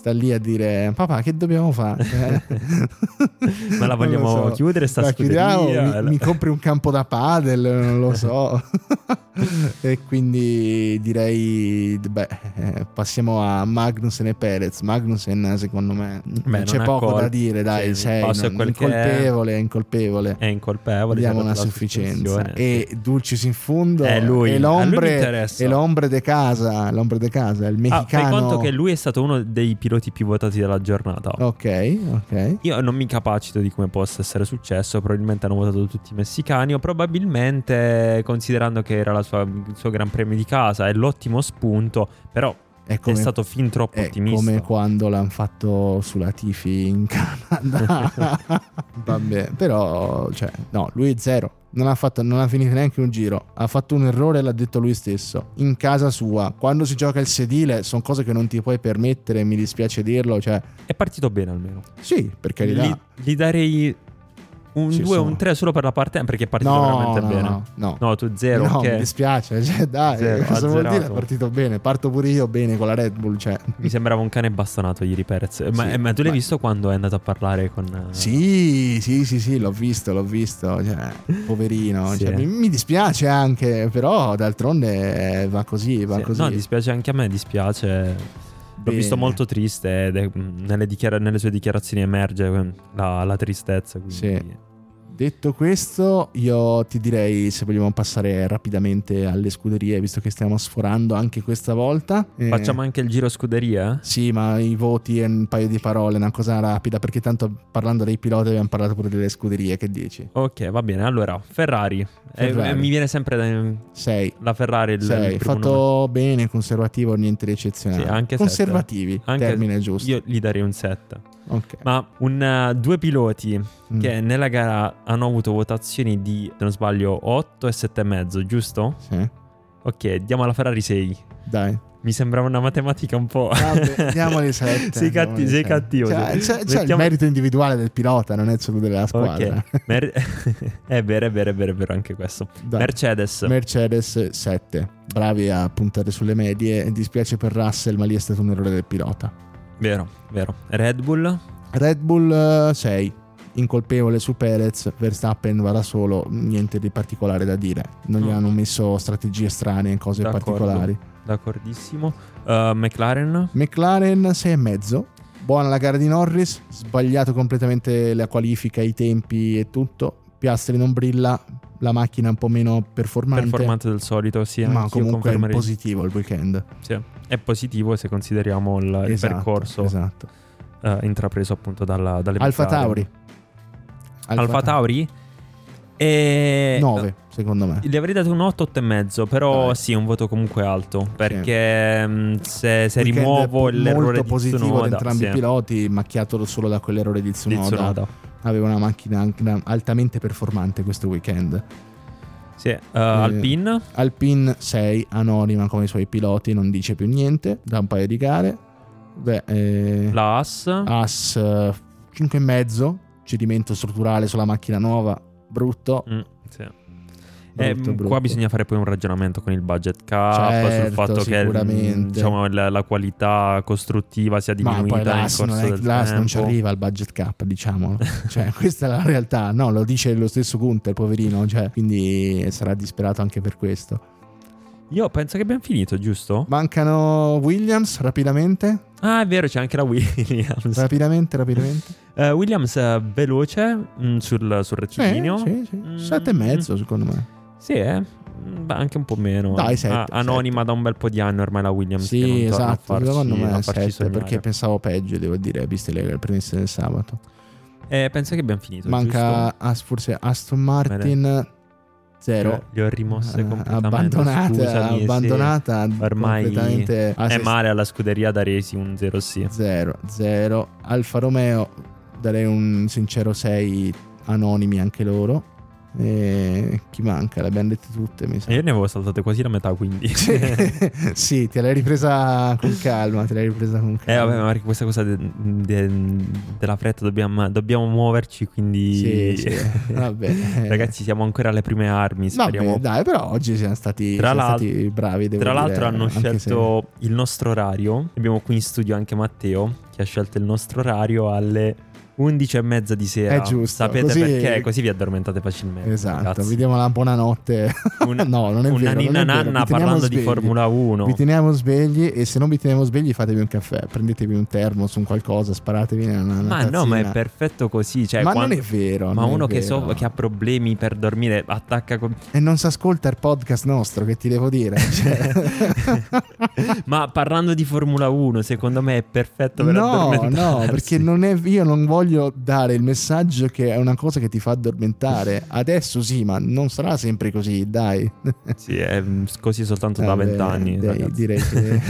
sta lì a dire papà che dobbiamo fare? Cioè, Ma la vogliamo chiudere sta La chiudiamo, mi, mi compri un campo da padel, non lo so. e quindi direi, beh, eh, passiamo a Magnussen e Perez. Magnussen secondo me Beh, non c'è poco col- da dire, dai, il sei è non- che è. incolpevole, incolpevole. È incolpevole. Diamo è una sufficienza. E. Dulcis in fondo È lui, e l'ombre, e l'ombre de casa, l'ombre de casa, il Ah, mexicano. fai conto che lui è stato uno dei piloti più votati della giornata. Ok, ok. Io non mi capacito di come possa essere successo. Probabilmente hanno votato tutti i messicani. O probabilmente, considerando che era la sua- il suo gran premio di casa, è l'ottimo spunto. Però È come, è stato fin troppo è ottimista. come quando l'hanno fatto sulla Tifi in Canada. Vabbè, però, cioè, no, lui è zero. Non ha, fatto, non ha finito neanche un giro. Ha fatto un errore, l'ha detto lui stesso. In casa sua. Quando si gioca il sedile, sono cose che non ti puoi permettere. Mi dispiace dirlo. Cioè, È partito bene almeno. sì, per carità. Gli, gli darei un Ci 2 o un 3 solo per la parte perché è partito no, veramente no, bene. no, no. No, tu zero. No, ok. mi dispiace, cioè, dai, Zero, cosa vuol dire? È partito bene, parto pure io bene con la Red Bull, cioè. Mi sembrava un cane bastonato ieri Perez. Ma, Sì, eh, ma tu l'hai ma- visto quando è andato a parlare con... eh, Sì, sì, sì, sì, l'ho visto, l'ho visto, cioè, poverino, Sì. cioè, mi, mi dispiace anche, però d'altronde va così, va Sì, così. No, dispiace anche a me, dispiace. L'ho visto molto triste mh, nelle, dichiara- nelle sue dichiarazioni emerge eh, la, la tristezza. Quindi... Sì. Detto questo, io ti direi se vogliamo passare rapidamente alle scuderie, visto che stiamo sforando anche questa volta. eh, Facciamo anche il giro scuderia? Sì, ma i voti e un paio di parole, una cosa rapida, perché tanto parlando dei piloti abbiamo parlato pure delle scuderie, che dici? Ok, va bene. Allora, Ferrari. Eh, Ferrari. eh, mi viene sempre da- 6. la Ferrari. Il, il Sei, primo fatto numero. bene, conservativo, niente di eccezionale. Sì, anche Conservativi, Anche- termine giusto. Io gli darei un 7. Ok. Ma un, eh, due piloti Mm. che nella gara hanno avuto votazioni di, se non sbaglio, 8 e 7,5, giusto? Sì. Ok, diamo alla Ferrari 6. Dai. Mi sembrava una matematica un po'. Vabbè, diamoli 7. Sei catti- sei cattivo, C'è, sì. c'è- c'è il Mettiamo- merito individuale del pilota, non è solo della squadra. Ok, Mer- è vero, è vero, è vero, è vero anche questo. Dai. Mercedes, Mercedes 7. Bravi a puntare sulle medie. Dispiace per Russell, ma lì è stato un errore del pilota. Vero, vero. Red Bull, Red Bull 6. Incolpevole su Perez, Verstappen va da solo, niente di particolare da dire. Non gli No. hanno messo strategie strane, cose D'accordo. particolari. d'accordissimo. Uh, McLaren, McLaren 6,5. Buona la gara di Norris, sbagliato completamente la qualifica, i tempi e tutto. Piastri non brilla, la macchina un po' meno performante. Performante del solito, sì. ma comunque è positivo il weekend. Sì, è positivo se consideriamo il, il Esatto, percorso Esatto. eh, intrapreso appunto dalla, dalle Alfa. Tauri. Alfa Tauri? E... 9, secondo me. Gli avrei dato un 8, 8 e mezzo, però Dai. sì, un voto comunque alto, perché mh, se, se Weekend rimuovo l'errore molto di positivo Tsunoda, di entrambi sì, i piloti, macchiato solo da quell'errore di di Tsunoda. Tsunoda. Aveva una macchina altamente performante questo weekend. Sì, eh, Alpine, Alpine 6, anonima come i suoi piloti, non dice più niente da un paio di gare. Beh, eh, la Haas, As 5,5, cedimento strutturale sulla macchina nuova, brutto. Mm, sì. Eh, brutto, brutto. Qua bisogna fare poi un ragionamento con il budget cap sul Certo, fatto che diciamo, la, la qualità costruttiva sia Ma diminuita poi nel corso non, è, del l'AS tempo. non ci arriva al budget cap, diciamolo. cioè, questa è la realtà. No, lo dice lo stesso Gunther, poverino. Cioè, quindi sarà disperato anche per questo. Io penso che abbiamo finito, giusto? Mancano Williams, rapidamente. Ah, è vero, c'è anche la Williams. Rapidamente, rapidamente. Eh, Williams eh, veloce mh, sul, sul Sì, rettilineo. sì, sì. Mm. Sette e mezzo, secondo me. Sì, eh. Mm, beh, anche un po' meno. Dai, eh. sette, Ah, anonima da un bel po' di anni ormai la Williams. Sì, esatto. farci- secondo me sette, sognare. perché pensavo peggio, devo dire, viste le, le premesse del sabato. Eh, penso che abbiamo finito. Manca As- forse Aston Martin giusto? zero. Le ho rimosse Eh, completamente. abbandonata, Scusami, sì. abbandonata Ormai completamente È male alla scuderia darei sì un 0 sì. 0 0 Alfa Romeo darei un sincero 6 anonimi anche loro e chi manca le abbiamo dette tutte mi sa io ne avevo saltate quasi la metà, quindi. sì te l'hai ripresa con calma te l'hai ripresa con Eh calma vabbè, ma perché questa cosa de- de- della fretta dobbiamo, dobbiamo muoverci, quindi... sì, sì. vabbè Ragazzi, siamo ancora alle prime armi, speriamo. vabbè dai però oggi siamo stati, Tra siamo stati bravi Tra dire, l'altro hanno anche se- scelto il nostro orario. Abbiamo qui in studio anche Matteo, che ha scelto il nostro orario alle 11 e mezza di sera. È giusto, Sapete così- perché? Così vi addormentate facilmente. esatto ragazzi. vi diamo la buonanotte Un- no non è una vero non ninna nanna parlando di svegli. Formula 1. Vi teniamo svegli e se non vi teniamo svegli fatevi un caffè, prendetevi un termos, un qualcosa, sparatevi una, una ma no, ma è tazzina. perfetto così. Cioè, Ma quando- non è vero. Ma uno che, so, che ha problemi per dormire attacca con... E non si ascolta il podcast nostro, che ti devo dire? Cioè- Ma parlando di Formula 1, secondo me è perfetto per no, no, perché non è, io non voglio dare il messaggio che è una cosa che ti fa addormentare. Adesso sì, ma non sarà sempre così, dai. Sì, è mm, così soltanto da vent'anni. direi che...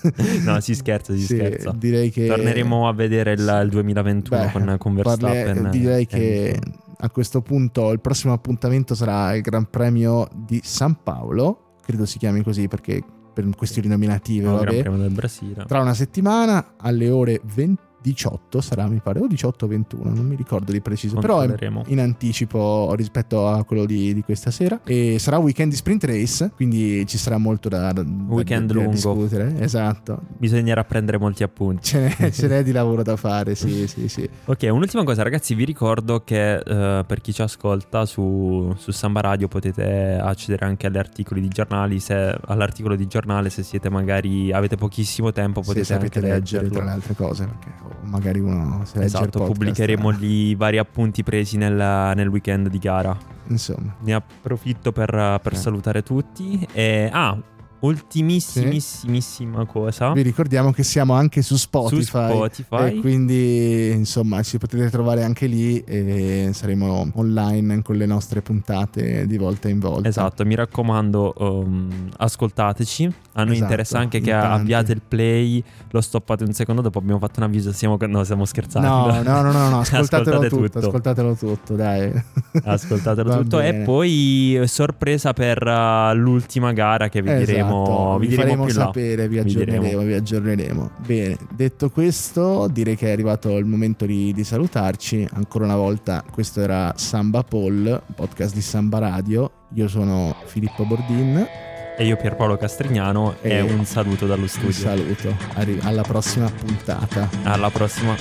no, si scherza, si Sì, scherza. Direi che... Torneremo a vedere il, il 2021 Beh, con, con parle- Verstappen. direi e che a questo punto il prossimo appuntamento sarà il Gran Premio di San Paolo, credo si chiami così perché per questioni nominative, No, Gran vabbè. Premio del Brasile. Tra una settimana alle ore 20 18 sarà, mi pare, o 18 o 21, non mi ricordo di preciso, però è in anticipo rispetto a quello di, di questa sera. E sarà un weekend di sprint race, quindi ci sarà molto da, da- Weekend da- da lungo. discutere. Esatto. Bisognerà prendere molti appunti. Ce n'è, ce n'è di lavoro da fare, sì, sì, sì. Ok, un'ultima cosa, ragazzi. Vi ricordo che eh, per chi ci ascolta su, su Samba Radio potete accedere anche agli articoli di giornali. Se, all'articolo di giornale, se siete magari avete pochissimo tempo, potete sapete anche leggere tra le altre cose, perché oh, magari uno se legge Esatto, podcast, pubblicheremo eh, gli vari appunti presi nel, nel weekend di gara. Insomma, Ne approfitto per, per Eh. salutare tutti. E, ah, ultimissimissima cosa. vi ricordiamo che siamo anche su Spotify. Su Spotify. E quindi insomma ci potete trovare anche lì e saremo online con le nostre puntate di volta in volta. Esatto, mi raccomando, um, ascoltateci. A noi Esatto, interessa anche che tanti. avviate il play, lo stoppate un secondo, dopo abbiamo fatto un avviso. Stiamo, no, stiamo scherzando. No, no, no, no, no, ascoltatelo Ascoltate tutto, tutto. ascoltatelo tutto, dai. Ascoltatelo tutto. bene. E poi sorpresa per uh, l'ultima gara che vi diremo, Esatto, vi vi faremo sapere, vi Vi aggiorneremo, vi aggiorneremo. Bene, detto questo, direi che è arrivato il momento di, di salutarci. Ancora una volta, questo era Samba Poll, podcast di Samba Radio. Io sono Filippo Bordin. E io Pierpaolo Castrignano e, E un saluto dallo Un studio. saluto, Arri- alla prossima puntata. Alla prossima.